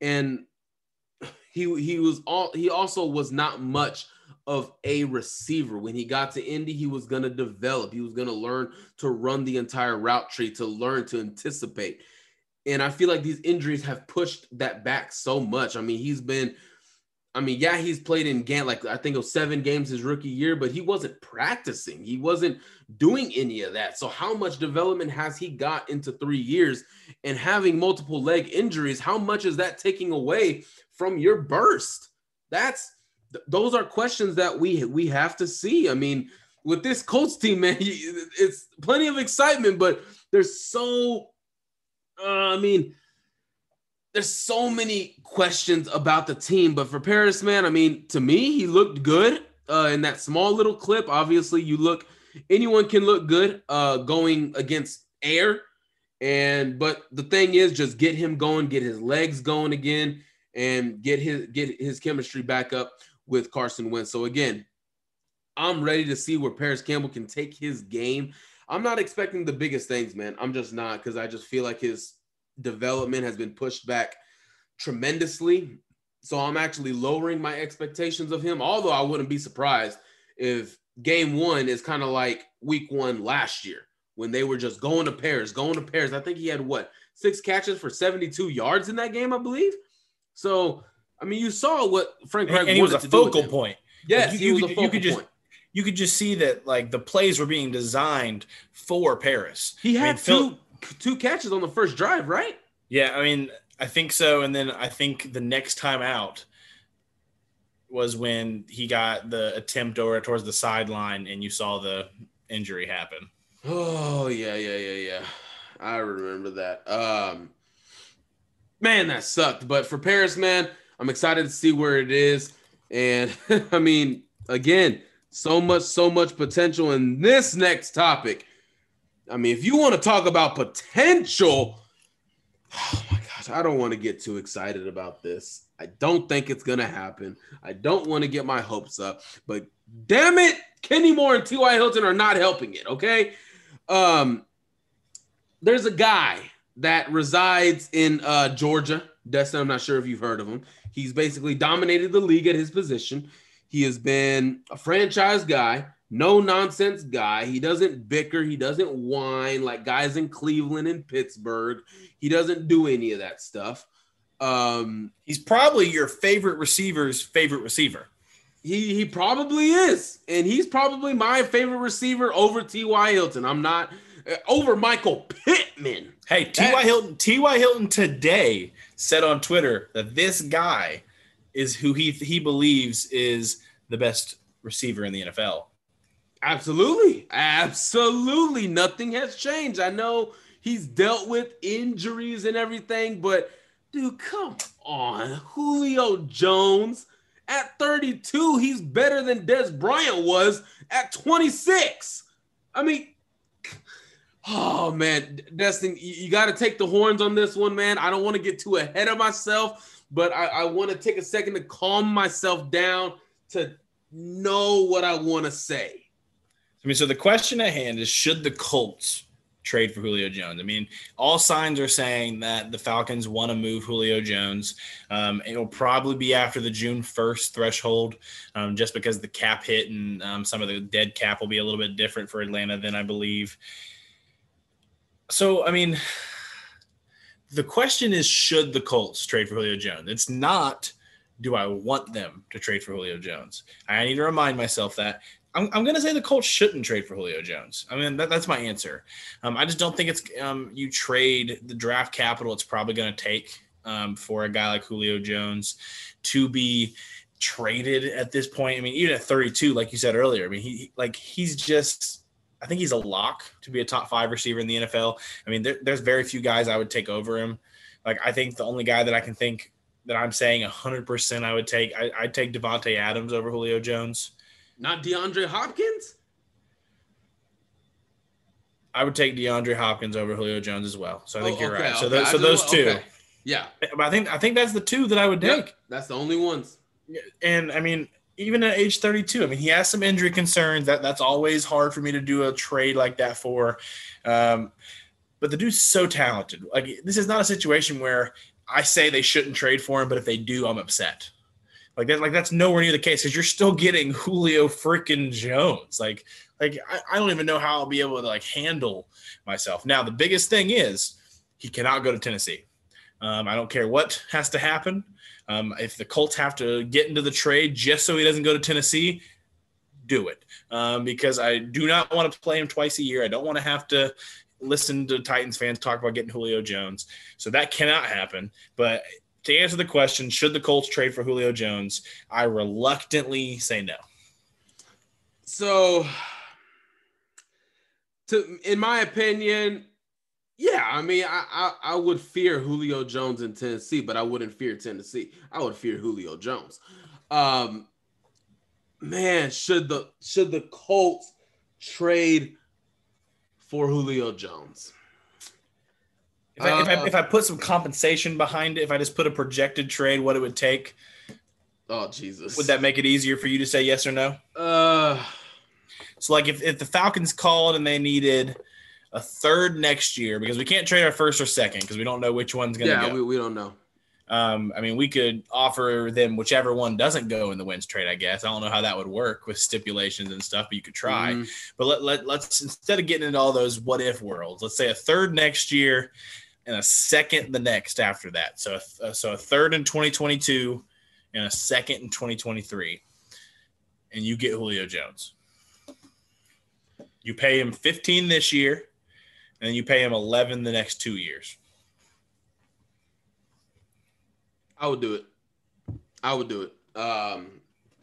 and he he was all he also was not much of a receiver. When he got to Indy, he was going to develop. He was going to learn to run the entire route tree, to learn to anticipate. And I feel like these injuries have pushed that back so much. I mean, he's been I mean, yeah, he's played in game like I think it was seven games his rookie year, but he wasn't practicing. He wasn't doing any of that. So how much development has he got into three years and having multiple leg injuries? How much is that taking away from your burst? That's those are questions that we we have to see. I mean, with this Colts team, man, [LAUGHS] it's plenty of excitement, but there's so uh, I mean there's so many questions about the team, but for Parris, man, I mean, to me, he looked good uh, in that small little clip. Obviously, you look, anyone can look good uh, going against air, and but the thing is, just get him going, get his legs going again, and get his get his chemistry back up with Carson Wentz. So again, I'm ready to see where Parris Campbell can take his game. I'm not expecting the biggest things, man. I'm just not because I just feel like his development has been pushed back tremendously. So I'm actually lowering my expectations of him, although I wouldn't be surprised if game one is kind of like week one last year when they were just going to Parris, going to Parris. I think he had what six catches for 72 yards in that game, I believe. So, I mean, you saw what Frank Reich and, and he was a focal point. Yes, like you, you, could, you could just point. you could just see that like the plays were being designed for Parris. He had I mean, Phil, two catches on the first drive, right? Yeah, I mean, I think so. And then I think the next time out was when he got the attempt over towards the sideline and you saw the injury happen. Oh, yeah, yeah, yeah, yeah. I remember that. Um man, that sucked. But for Parris, man, I'm excited to see where it is. And [LAUGHS] I mean, again, so much, so much potential in this next topic. I mean, if you want to talk about potential, [SIGHS] oh my gosh, I don't want to get too excited about this. I don't think it's gonna happen. I don't want to get my hopes up, but damn it, Kenny Moore and T.Y. Hilton are not helping it. Okay. Um, there's a guy that resides in uh, Georgia. Destin, I'm not sure if you've heard of him. He's basically dominated the league at his position. He has been a franchise guy no nonsense guy. He doesn't bicker. He doesn't whine like guys in Cleveland and Pittsburgh. He doesn't do any of that stuff. Um, He's probably your favorite receiver's favorite receiver. he he probably is, and he's probably my favorite receiver over T.Y. Hilton. I'm not uh, over Michael Pittman. Hey, T.Y. Hilton, T.Y. Hilton today said on Twitter that this guy is who he he believes is the best receiver in the NFL. Absolutely. Absolutely. Nothing has changed. I know he's dealt with injuries and everything, but dude, come on. Julio Jones at 32, he's better than Dez Bryant was at 26. I mean, oh man, Destin, you, got to take the horns on this one, man. I don't want to get too ahead of myself, but I, I want to take a second to calm myself down to know what I want to say. I mean, so the question at hand is should the Colts trade for Julio Jones? I mean, all signs are saying that the Falcons want to move Julio Jones. Um, it'll probably be after the June 1st threshold, um, just because the cap hit and um, some of the dead cap will be a little bit different for Atlanta than I believe. So, I mean, the question is should the Colts trade for Julio Jones? It's not do I want them to trade for Julio Jones? I need to remind myself that I'm, I'm going to say the Colts shouldn't trade for Julio Jones. I mean, that, that's my answer. Um, I just don't think it's um, you trade the draft capital it's probably going to take um, for a guy like Julio Jones to be traded at this point. I mean, even at 32, like you said earlier, I mean, he like he's just. I think he's a lock to be a top five receiver in the NFL. I mean, there, there's very few guys I would take over him. Like, I think the only guy that I can think that I'm saying 100% I would take, I, I'd take Davante Adams over Julio Jones. Not DeAndre Hopkins? I would take DeAndre Hopkins over Julio Jones as well. So I think Oh, you're okay, right. So, okay. those, so those two. okay. Yeah. But I think I think that's the two that I would take. That's the only ones. And I mean, even at age 32, I mean, he has some injury concerns. That that's always hard for me to do a trade like that for. Um, but the dude's so talented. Like this is not a situation where I say they shouldn't trade for him, but if they do, I'm upset. Like that, like that's nowhere near the case because you're still getting Julio freaking Jones. Like, like I, I don't even know how I'll be able to like handle myself. Now, the biggest thing is he cannot go to Tennessee. Um, I don't care what has to happen. Um, if the Colts have to get into the trade just so he doesn't go to Tennessee, do it. Um, because I do not want to play him twice a year. I don't want to have to listen to Titans fans talk about getting Julio Jones. So that cannot happen. But to answer the question, should the Colts trade for Julio Jones? I reluctantly say no. So, to in my opinion, yeah, I mean, I, I I would fear Julio Jones in Tennessee, but I wouldn't fear Tennessee. I would fear Julio Jones. Um, man, should the should the Colts trade for Julio Jones? If I, if, I, Uh, if I put some compensation behind it, if I just put a projected trade, what it would take, Oh Jesus! would that make it easier for you to say yes or no? Uh, So, like, if, if the Falcons called and they needed a third next year, because we can't trade our first or second because we don't know which one's going to yeah, go. we, we don't know. Um, I mean, we could offer them whichever one doesn't go in the Wentz trade. I guess I don't know how that would work with stipulations and stuff, but you could try. Mhm. But let, let let's instead of getting into all those what if worlds, let's say a third next year and a second the next after that. So a, so a third in 2022 and a second in 2023, and you get Julio Jones. You pay him 15 this year, and you pay him 11 the next two years. I would do it. I would do it. Um,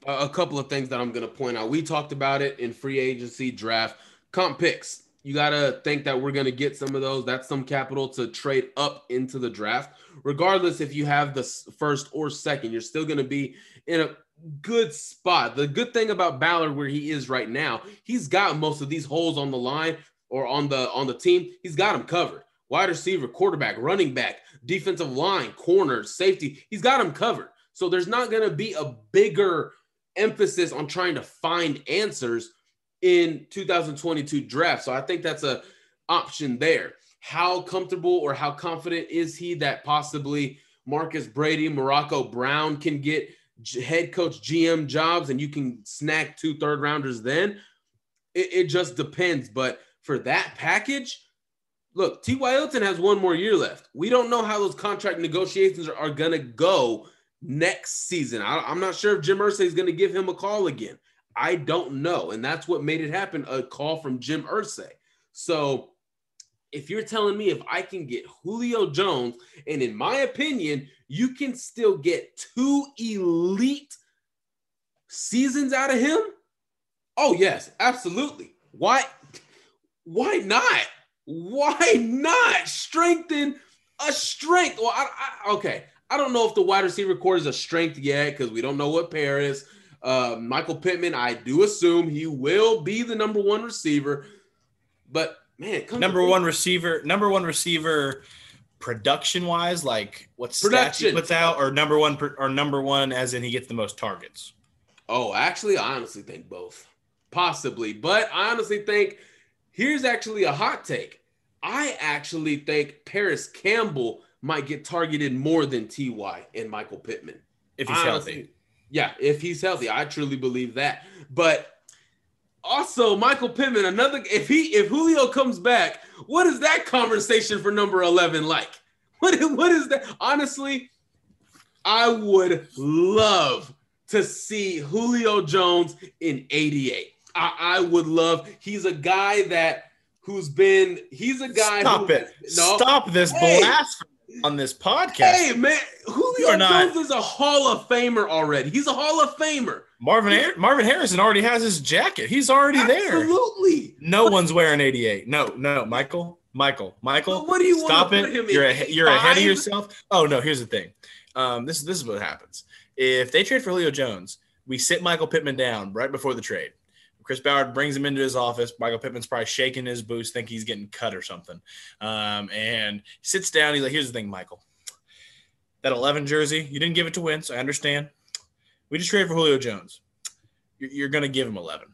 a couple of things that I'm going to point out. We talked about it in free agency draft comp picks. You got to think that we're going to get some of those. That's some capital to trade up into the draft. Regardless if you have the first or second, you're still going to be in a good spot. The good thing about Ballard where he is right now, he's got most of these holes on the line or on the on the team. He's got them covered. Wide receiver, quarterback, running back, defensive line, corner, safety. He's got them covered. So there's not going to be a bigger emphasis on trying to find answers in 2022 draft. So I think that's a option there. How comfortable or how confident is he that possibly Marcus Brady, Morocco Brown can get head coach GM jobs and you can snack two third rounders then? It, it just depends. But for that package, look, T.Y. Hilton has one more year left. We don't know how those contract negotiations are, are going to go next season. I, am not sure if Jim Irsay is going to give him a call again. I don't know. And that's what made it happen a call from Jim Irsay. So if you're telling me if I can get Julio Jones, and in my opinion, you can still get two elite seasons out of him? Oh, yes, absolutely. Why? Why not? Why not strengthen a strength? Well, I, I, okay. I don't know if the wide receiver core is a strength yet because we don't know what Parris. Uh, Michael Pittman, I do assume he will be the number one receiver, but man, number one receiver, number one receiver, production wise, like what stats he puts out, or number one, or number one as in he gets the most targets. Oh, actually, I honestly think both, possibly, but I honestly think here's actually a hot take. I actually think Parris Campbell might get targeted more than Ty and Michael Pittman if he's Honestly, healthy. Yeah, if he's healthy, I truly believe that. But also, Michael Pittman, another if he if Julio comes back, what is that conversation for number eleven like? [LAUGHS] What what is that? Honestly, I would love to see Julio Jones in 88. I, I would love. He's a guy that who's been he's a guy stop who, it no, stop this hey, blasphemy on this podcast. Hey man julio jones is a hall of famer already. He's a hall of famer. Marvin marvin harrison already has his jacket. He's already absolutely. there. Absolutely. No one's wearing 88 no no michael michael michael but what do you stop it. you're, a, you're ahead of yourself. Oh no here's the thing. Um this, this is what happens. If they trade for julio jones we sit michael pittman down right before the trade Chris Ballard brings him into his office. Michael Pittman's probably shaking his boots, think he's getting cut or something. Um, and sits down. He's like, "Here's the thing, Michael. That 11 jersey, you didn't give it to Wentz. I understand. We just traded for Julio Jones. You're, you're going to give him 11.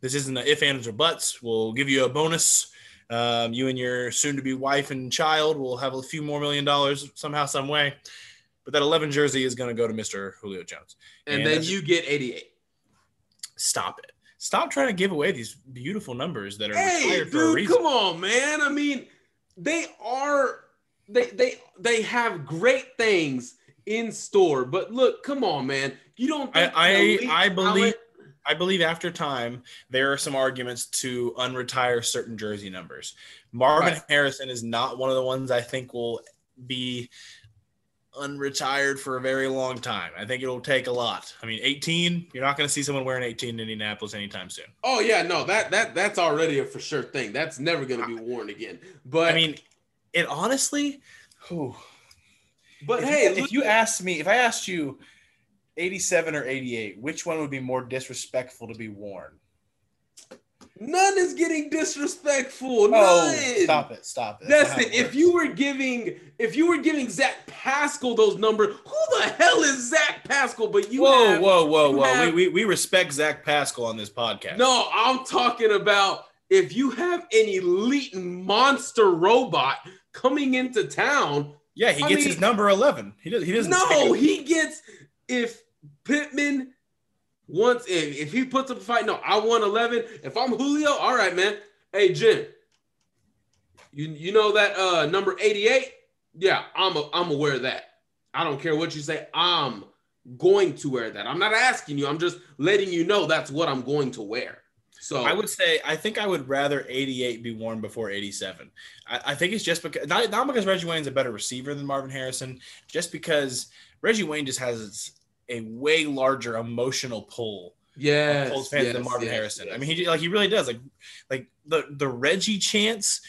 This isn't the if, ands, or buts. We'll give you a bonus. Um, you and your soon-to-be wife and child will have a few more million dollars somehow, some way. But that 11 jersey is going to go to Mr. Julio Jones. And, and then you get 88. Stop it stop trying to give away these beautiful numbers that are retired for a reason. hey, dude, Come on, man. I mean, they are they they they have great things in store. But look, come on, man. You don't I I, I believe I believe after time there are some arguments to unretire certain jersey numbers. Marvin right. Harrison is not one of the ones I think will be unretired for a very long time. I think it'll take a lot. I mean, 18, you're not going to see someone wearing 18 in Indianapolis anytime soon. Oh yeah, no, that that that's already a for sure thing. That's never going to be worn again. But I mean, it honestly, whew, but if hey, if you asked me, if I asked you 87 or 88, which one would be more disrespectful to be worn? None is getting disrespectful. Oh, stop it! Stop it. That's, it. If you were giving, if you were giving Zach Pascal those numbers, who the hell is Zach Pascal? But you, whoa, have, whoa, whoa, whoa! Have, we, we we respect Zach Pascal on this podcast. No, I'm talking about if you have an elite monster robot coming into town. Yeah, he I gets mean, his number eleven. He does. He doesn't. No, he gets if Pittman once if, if he puts up a fight, no, I won 11. If I'm Julio, all right, man. Hey, Jim, you, you know that uh number 88? Yeah, I'm a, I'm aware of that. I don't care what you say. I'm going to wear that. I'm not asking you. I'm just letting you know that's what I'm going to wear. So I would say I think I would rather 88 be worn before 87. I, I think it's just because not, not because Reggie Wayne's a better receiver than Marvin Harrison, just because Reggie Wayne just has a way larger emotional pull. Yeah, Colts fans yes, than Marvin yes, Harrison. Yes. I mean, he like he really does. Like, like the the Reggie chants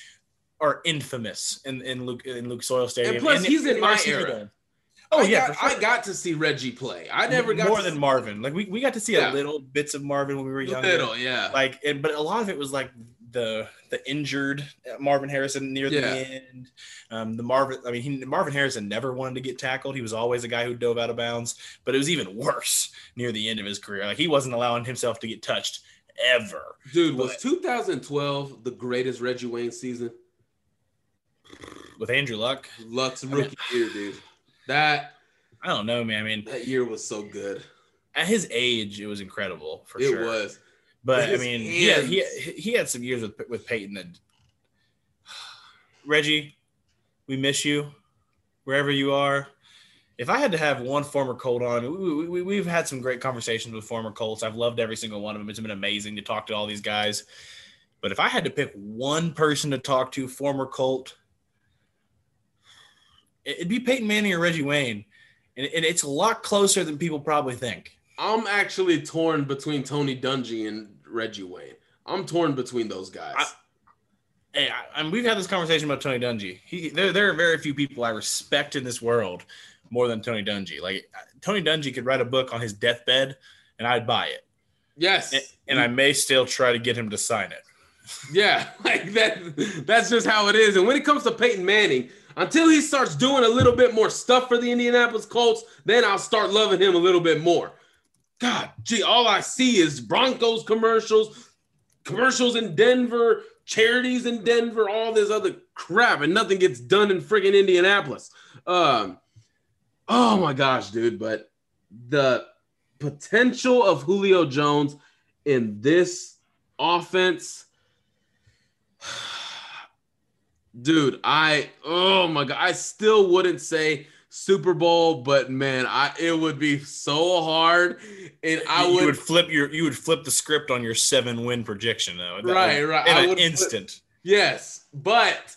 are infamous in in Luke in Lucas Oil Stadium. And plus, and he's in my era. Oh I yeah, got, sure. I got to see Reggie play. I never got more than see- Marvin. Like we, we got to see yeah. a little bits of Marvin when we were younger. Little, yeah. Like, and, but a lot of it was like the the injured Marvin Harrison near yeah. the end. Um, the Marvin, I mean, he, Marvin Harrison never wanted to get tackled. He was always a guy who dove out of bounds. But it was even [LAUGHS] worse near the end of his career. Like he wasn't allowing himself to get touched ever. Dude, but, was 2012 the greatest Reggie Wayne season? With Andrew Luck, Luck's rookie I mean, year, dude. That I don't know, man. I mean, that year was so good. At his age, it was incredible for it sure. It was. But I mean, yeah, he, he he had some years with with Peyton that Reggie, we miss you wherever you are. If I had to have one former Colt on, we, we, have had some great conversations with former Colts. I've loved every single one of them. It's been amazing to talk to all these guys. But if I had to pick one person to talk to, former Colt, it'd be Peyton Manning or Reggie Wayne. And, and it's a lot closer than people probably think. I'm actually torn between Tony Dungy and Reggie Wayne. I'm torn between those guys. I, hey, I, and we've had this conversation about Tony Dungy. He, there, there are very few people I respect in this world more than Tony Dungy. Like Tony Dungy could write a book on his deathbed, and I'd buy it. Yes, and, and I may still try to get him to sign it. [LAUGHS] Yeah, like that. That's just how it is. And when it comes to Peyton Manning, until he starts doing a little bit more stuff for the Indianapolis Colts, then I'll start loving him a little bit more. God, gee, all I see is Broncos commercials, commercials in Denver, charities in Denver, all this other crap, and nothing gets done in friggin' Indianapolis. Um, oh my gosh, dude! But the potential of Julio Jones in this offense [SIGHS] dude, I oh my god, I still wouldn't say Super Bowl, but man, I it would be so hard, and I you would, would flip your you would flip the script on your seven win projection though. right, right, in I an instant. Flip, yes, but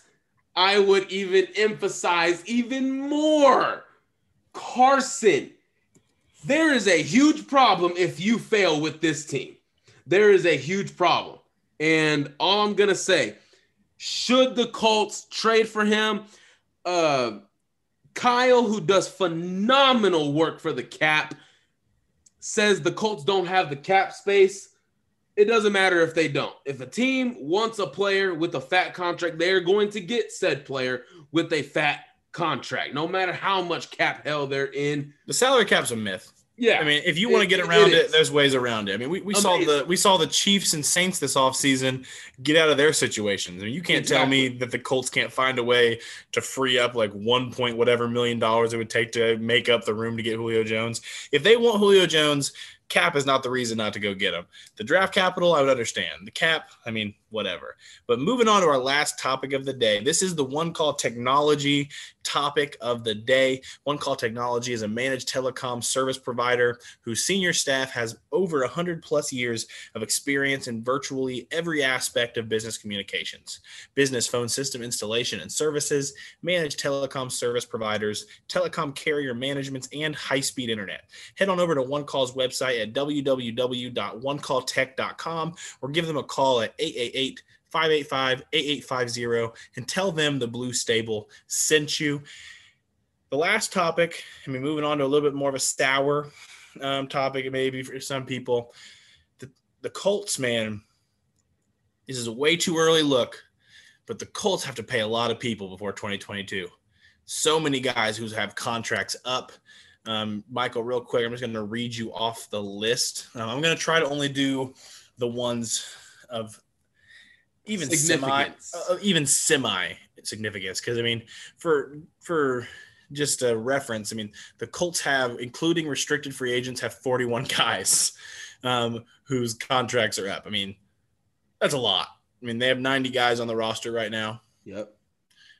I would even emphasize even more Carson. There is a huge problem if you fail with this team. There is a huge problem. And all I'm going to say, should the Colts trade for him? Uh, Kyle, who does phenomenal work for the cap, says the Colts don't have the cap space. It doesn't matter if they don't. If a team wants a player with a fat contract, they're going to get said player with a fat contract, no matter how much cap hell they're in. The salary cap's a myth. Yeah, I mean, if you want to get around it, it, there's ways around it. I mean, we, we saw the we saw the Chiefs and Saints this offseason get out of their situations. I mean, you can't exactly. tell me that the Colts can't find a way to free up like one point whatever million dollars it would take to make up the room to get Julio Jones. If they want Julio Jones, cap is not the reason not to go get him. The draft capital, I would understand. The cap, I mean, whatever. But moving on to our last topic of the day. This is the One Call Technology topic of the day. One Call Technology is a managed telecom service provider whose senior staff has over 100 plus years of experience in virtually every aspect of business communications, business phone system installation and services, managed telecom service providers, telecom carrier managements, and high speed internet. Head on over to One Call's website at www.onecalltech.com or give them a call at 888 585 8850 and tell them the Blue Stable sent you. The last topic, I mean, moving on to a little bit more of a sour um, topic, maybe for some people. The, the Colts, man, this is a way too early look, but the Colts have to pay a lot of people before 2022. So many guys who have contracts up. Um, Michael, real quick, I'm just going to read you off the list. Um, I'm going to try to only do the ones of even semi, uh, even semi significance. Because I mean, for for just a reference, I mean, the Colts have, including restricted free agents, have 41 [LAUGHS] guys um, whose contracts are up. I mean, that's a lot. I mean, they have 90 guys on the roster right now. Yep.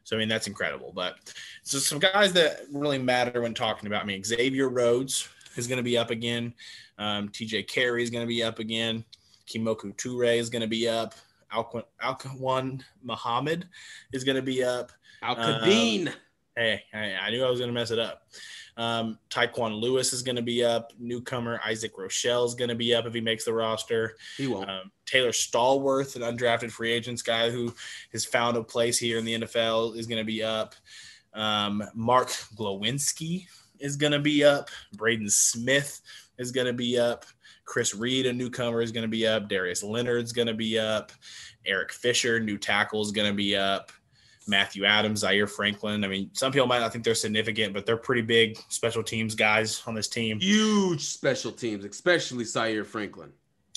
So I mean, that's incredible. But so some guys that really matter when talking about I me. Mean, Xavier Rhodes is going to be up again. Um, TJ Carrie is going to be up again. Kemoko Turay is going to be up. Alquan, Alquan Muhammad is going to be up. Al Um, hey, hey, I knew I was going to mess it up. Um, Tyquan Lewis is going to be up. Newcomer Isaac Rochell is going to be up if he makes the roster. He won't. Um, Taylor Stallworth, an undrafted free agents guy who has found a place here in the NFL, is going to be up. Um, Mark Glowinski is going to be up. Braden Smith is going to be up. Chris Reed, a newcomer, is going to be up. Darius Leonard's going to be up. Eric Fisher, new tackle, is going to be up. Matthew Adams, Zaire Franklin. I mean, some people might not think they're significant, but they're pretty big special teams guys on this team. Huge special teams, especially Zaire Franklin.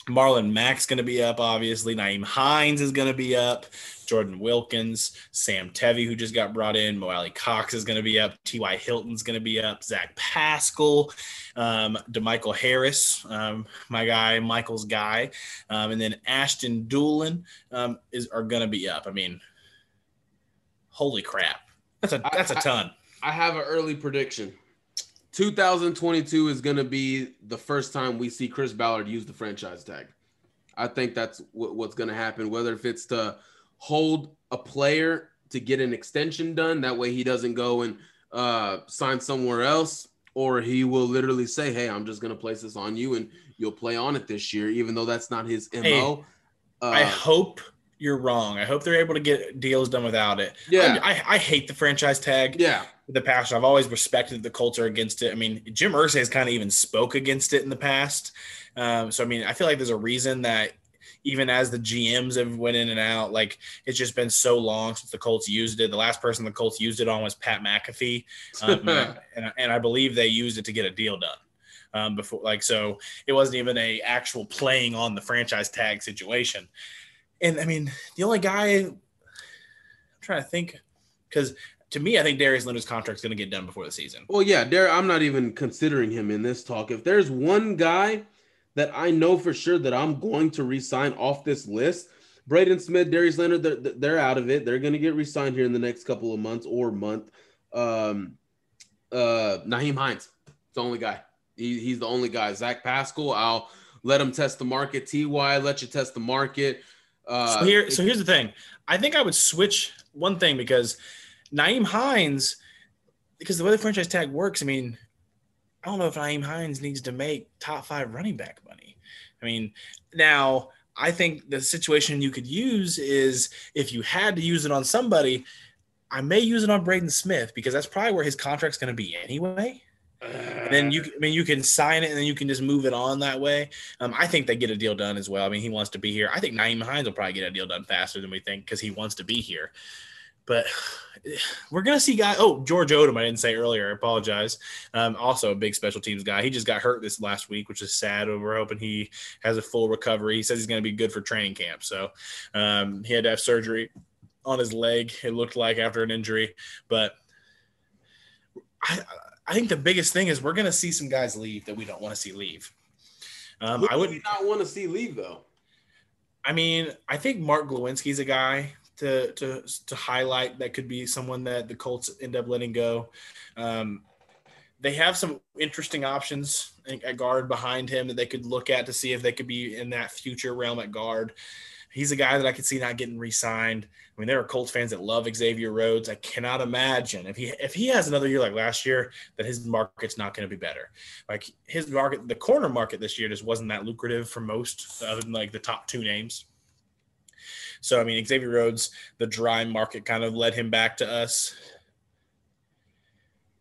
Marlon Mack's going to be up, obviously. Nyheim Hines is going to be up. Jordan Wilkins, Sam Tevi, who just got brought in. Mo Alie-Cox is going to be up. T.Y. Hilton's going to be up. Zach Pascal, um, DeMichael Harris, um, my guy, Michael's guy. Um, and then Ashton Dulin um, is are going to be up. I mean, Holy crap. That's a that's a ton. I, I have an early prediction. 2022 is going to be the first time we see Chris Ballard use the franchise tag. I think that's what, what's going to happen. Whether if it's to hold a player to get an extension done, that way he doesn't go and uh, sign somewhere else, or he will literally say, "Hey, I'm just going to place this on you, and you'll play on it this year," even though that's not his mo. Hey, uh, I hope you're wrong. I hope they're able to get deals done without it. Yeah, I, I, I hate the franchise tag. Yeah, the passion. I've always respected the Colts are against it. I mean, Jim Irsay has kind of even spoke against it in the past. Um, so I mean, I feel like there's a reason that even as the GMs have went in and out, like it's just been so long since the Colts used it. The last person the Colts used it on was Pat McAfee, um, [LAUGHS] and, and I believe they used it to get a deal done. Um, before like so it wasn't even a actual playing on the franchise tag situation and i mean the only guy i'm trying to think because to me, I think Darius Leonard's contract is going to get done before the season. Well, yeah, Dar- I'm not even considering him in this talk. If there's one guy that I know for sure that I'm going to resign off this list, Braden Smith, Darius Leonard, they're, they're out of it. They're going to get re-signed here in the next couple of months or month. Um, uh, Nyheim Hines, the only guy. He, he's the only guy. Zach Pascal, I'll let him test the market. Ty, let you test the market. Uh, so here, so here's the thing. I think I would switch one thing because – Nyheim Hines, because the way the franchise tag works, I mean, I don't know if Nyheim Hines needs to make top five running back money. I mean, now I think the situation you could use is if you had to use it on somebody, I may use it on Braden Smith because that's probably where his contract's going to be anyway. Uh, then you, I mean, you can sign it and then you can just move it on that way. Um, I think they get a deal done as well. I mean, he wants to be here. I think Nyheim Hines will probably get a deal done faster than we think because he wants to be here. But [SIGHS] we're gonna see guy. Oh, George Odom, I didn't say earlier. I apologize. Um, also a big special teams guy. He just got hurt this last week, which is sad. We're hoping he has a full recovery. He says he's gonna be good for training camp. So um, he had to have surgery on his leg. It looked like after an injury, but I, I think the biggest thing is we're gonna see some guys leave that we don't want to see leave. Um, I would not want to see leave though. I mean, I think Mark Glowinski's a guy to to to highlight that could be someone that the Colts end up letting go. Um, they have some interesting options at guard behind him that they could look at to see if they could be in that future realm at guard. He's a guy that I could see not getting re-signed. I mean, there are Colts fans that love Xavier Rhodes. I cannot imagine if he if he has another year like last year that his market's not going to be better. Like his market, the corner market this year just wasn't that lucrative for most, other than like the top two names. So I mean, Xavier Rhodes, the dry market kind of led him back to us.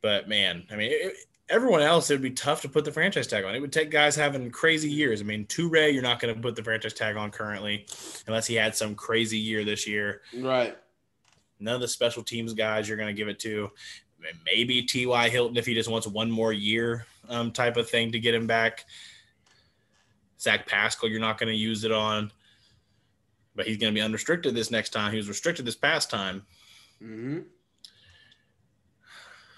But man, I mean, it, everyone else, it would be tough to put the franchise tag on. It would take guys having crazy years. I mean, Turay, you're not going to put the franchise tag on currently, unless he had some crazy year this year. Right. None of the special teams guys you're going to give it to. Maybe T.Y. Hilton if he just wants one more year um, type of thing to get him back. Zach Pascal, you're not going to use it on but he's going to be unrestricted this next time. He was restricted this past time. Mm-hmm.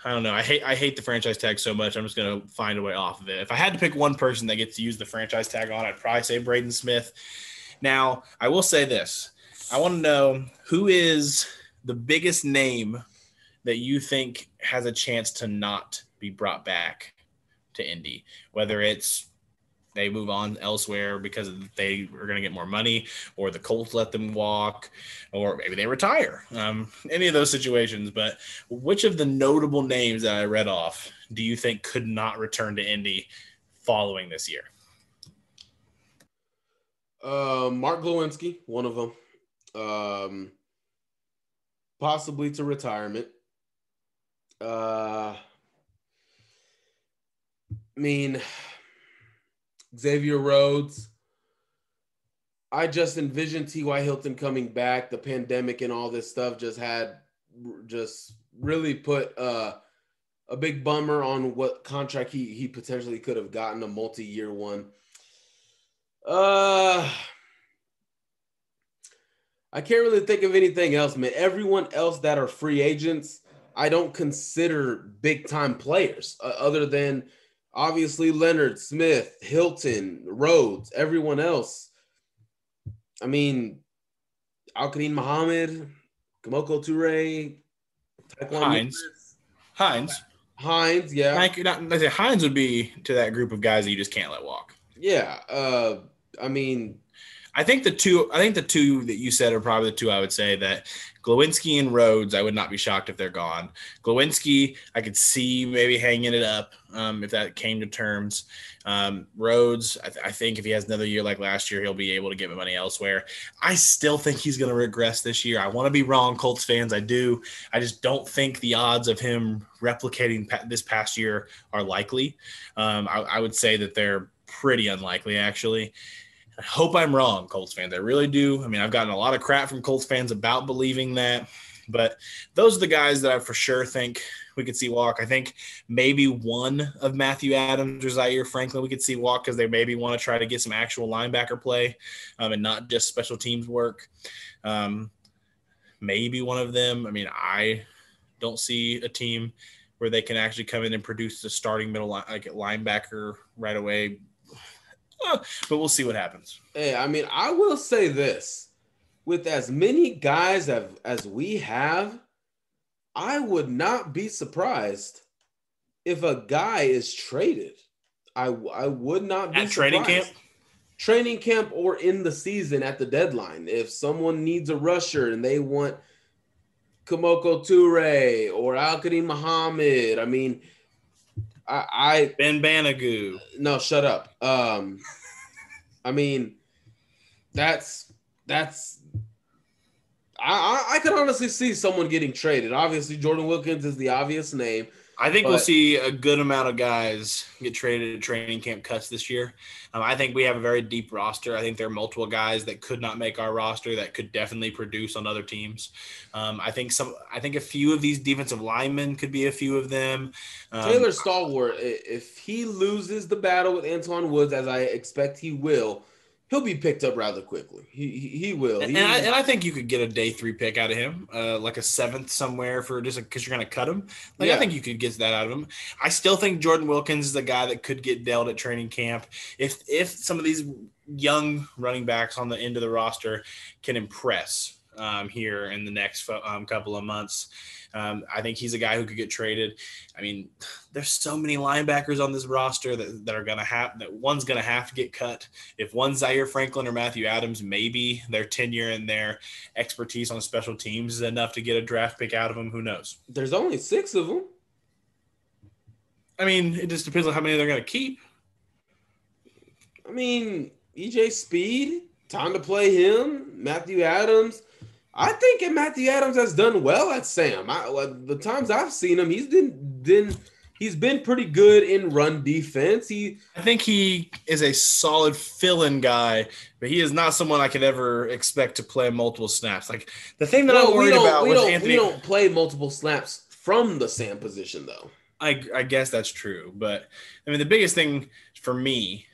I don't know. I hate I hate the franchise tag so much. I'm just going to find a way off of it. If I had to pick one person that gets to use the franchise tag on, I'd probably say Braden Smith. Now, I will say this. I want to know who is the biggest name that you think has a chance to not be brought back to Indy, whether it's they move on elsewhere because they are going to get more money, or the Colts let them walk, or maybe they retire. Um, any of those situations. But which of the notable names that I read off do you think could not return to Indy following this year? Uh, Mark Glowinski, one of them. Um, possibly to retirement. Uh, I mean, Xavier Rhodes. I just envisioned T.Y. Hilton coming back. The pandemic and all this stuff just had just really put uh, a big bummer on what contract he he potentially could have gotten a multi-year one. Uh I can't really think of anything else, man. Everyone else that are free agents, I don't consider big time players uh, other than obviously Leonard, Smith, Hilton, Rhodes, everyone else. I mean, Al Muhammad, Kemoko Turay, Taekwon Hines. Hines. Hines, yeah, Like, not, I say Hines would be to that group of guys that you just can't let walk. yeah. Uh, I mean, I think the two I think the two that you said are probably the two I would say that Glowinski and Rhodes, I would not be shocked if they're gone. Glowinski, I could see maybe hanging it up um, if that came to terms. Um, Rhodes, I, th- I think if he has another year like last year, he'll be able to get money elsewhere. I still think he's going to regress this year. I want to be wrong, Colts fans. I do. I just don't think the odds of him replicating pa- this past year are likely. Um, I, I would say that they're pretty unlikely, actually. I hope I'm wrong, Colts fans. I really do. I mean, I've gotten a lot of crap from Colts fans about believing that, but those are the guys that I for sure think we could see walk. I think maybe one of Matthew Adams or Zaire Franklin we could see walk because they maybe want to try to get some actual linebacker play um, and not just special teams work. Um, maybe one of them. I mean, I don't see a team where they can actually come in and produce the starting middle like linebacker right away. [LAUGHS] But we'll see what happens. Hey, I mean, I will say this: with as many guys as, as we have, I would not be surprised if a guy is traded. I I would not be At training camp? training camp, or in the season at the deadline. If someone needs a rusher and they want Kemoko Turay or Al-Quadin Muhammad, I mean, I, I Ben Banogu. no, shut up. Um, I mean, that's that's. I, I I could honestly see someone getting traded. Obviously, Jordan Wilkins is the obvious name. I think we'll see a good amount of guys get traded at training camp cuts this year. Um, I think we have a very deep roster. I think there are multiple guys that could not make our roster that could definitely produce on other teams. Um, I think some. I think a few of these defensive linemen could be a few of them. Um, Taylor Stallworth, if he loses the battle with Antwaun Woods, as I expect he will, he'll be picked up rather quickly. He he, he will. And, He- and I, and I think you could get a day three pick out of him, uh, like a seventh somewhere for just because you're going to cut him. Like Yeah. I think you could get that out of him. I still think Jordan Wilkins is a guy that could get dealt at training camp if if some of these young running backs on the end of the roster can impress um, here in the next um, couple of months. Um, I think he's a guy who could get traded. I mean, there's so many linebackers on this roster that, that are going to have that one's going to have to get cut. If one's Zaire Franklin or Matthew Adams, maybe their tenure and their expertise on special teams is enough to get a draft pick out of them. Who knows? there's only six of them. I mean, it just depends on how many they're going to keep. I mean, EJ Speed, time to play him. Matthew Adams. I think Matthew Adams has done well at Sam. I, like, the times I've seen him, he's been been he's been pretty good in run defense. He I think he is a solid fill-in guy, but he is not someone I could ever expect to play multiple snaps. Like the thing that I'm worried about we with don't Anthony. we don't play multiple snaps from the Sam position though. I, I guess that's true. But I mean, the biggest thing for me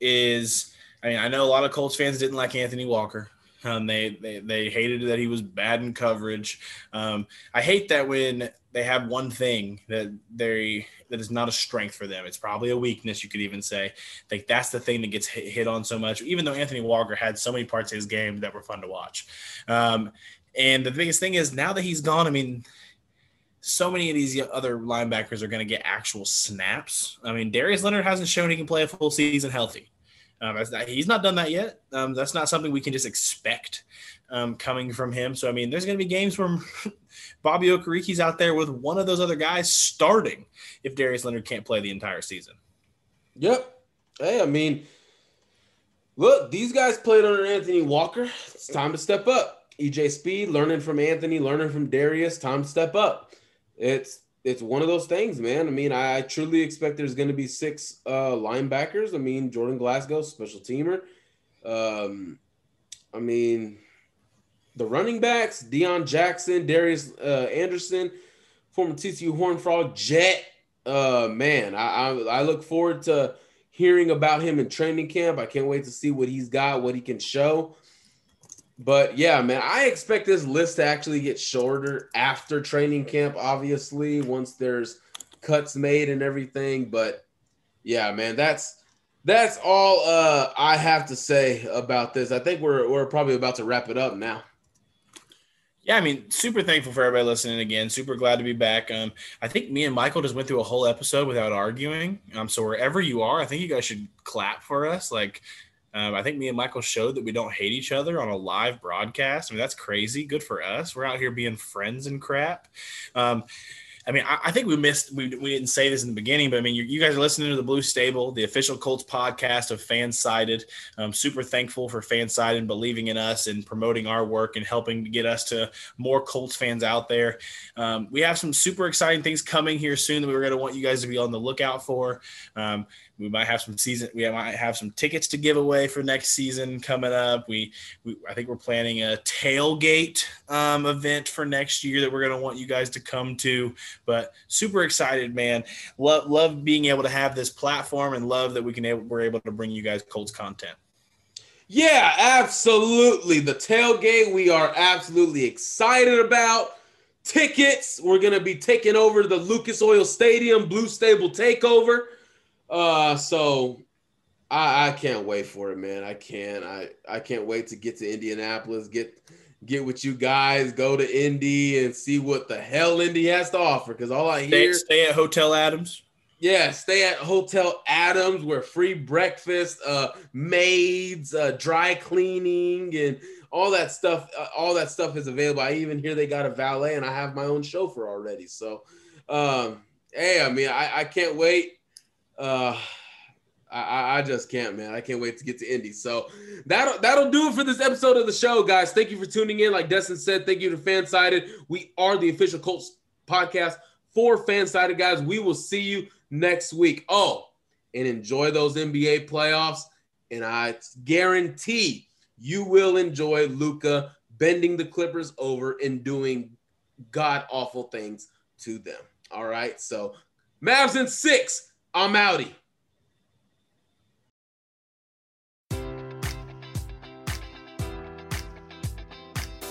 is I mean, I know a lot of Colts fans didn't like Anthony Walker. Um, they, they they hated that he was bad in coverage. Um, I hate that when they have one thing that they that is not a strength for them. It's probably a weakness, you could even say. Like that's the thing that gets hit, hit on so much. Even though Anthony Walker had so many parts of his game that were fun to watch. Um, and the biggest thing is now that he's gone. I mean, so many of these other linebackers are going to get actual snaps. I mean, Darius Leonard hasn't shown he can play a full season healthy. Um, not, he's not done that yet. Um, that's not something we can just expect um, coming from him. So, I mean, there's going to be games where [LAUGHS] Bobby Okereke's out there with one of those other guys starting if Darius Leonard can't play the entire season. Yep. Hey, I mean, look, these guys played under Anthony Walker. It's time to step up. EJ Speed, learning from Anthony, learning from Darius, time to step up. It's it's one of those things, man. I mean, I, I truly expect there's going to be six uh, linebackers. I mean, Jordan Glasgow, special teamer. Um, I mean, the running backs, Deon Jackson, Darius uh, Anderson, former TCU Horn Frog, Jet. Uh, man, I, I I look forward to hearing about him in training camp. I can't wait to see what he's got, what he can show. But yeah, man, I expect this list to actually get shorter after training camp, obviously, once there's cuts made and everything. But yeah, man, that's that's all uh I have to say about this. I think we're we're probably about to wrap it up now. Yeah, I mean, super thankful for everybody listening again. Super glad to be back. Um, I think me and Michael just went through a whole episode without arguing. Um, so wherever you are, I think you guys should clap for us. Like, um, I think me and Michael showed that we don't hate each other on a live broadcast. I mean, that's crazy. Good for us. We're out here being friends and crap. Um, I mean, I, I, think we missed, we, we didn't say this in the beginning, but I mean, you, you guys are listening to the Blue Stable, the official Colts podcast of Fansided. I'm super thankful for Fansided and believing in us and promoting our work and helping to get us to more Colts fans out there. Um, we have some super exciting things coming here soon that we're going to want you guys to be on the lookout for. Um, we might have some season. We might have some tickets to give away for next season coming up. We, we I think we're planning a tailgate um, event for next year that we're going to want you guys to come to. But super excited, man. Love love being able to have this platform and love that we can able, we're able to bring you guys Colts content. Yeah, absolutely. The tailgate we are absolutely excited about. Tickets, we're going to be taking over the Lucas Oil Stadium Blue Stable takeover. Uh, so I, I can't wait for it, man. I can't. I I can't wait to get to Indianapolis, get get with you guys, go to Indy, and see what the hell Indy has to offer. Because all I hear, stay, stay at Hotel Adams. Yeah, stay at Hotel Adams where free breakfast, uh, maids, uh, dry cleaning, and all that stuff. Uh, all that stuff is available. I even hear they got a valet, and I have my own chauffeur already. So, um, hey, I mean, I, I can't wait uh, I, I just can't, man. I can't wait to get to Indy. So that'll that'll do it for this episode of the show, guys. Thank you for tuning in. Like Destin said, thank you to Fansided. We are the official Colts podcast for Fansided, guys. We will see you next week. Oh, and enjoy those NBA playoffs. And I guarantee you will enjoy Luka bending the Clippers over and doing god awful things to them. All right. So Mavs in six. I'm outie.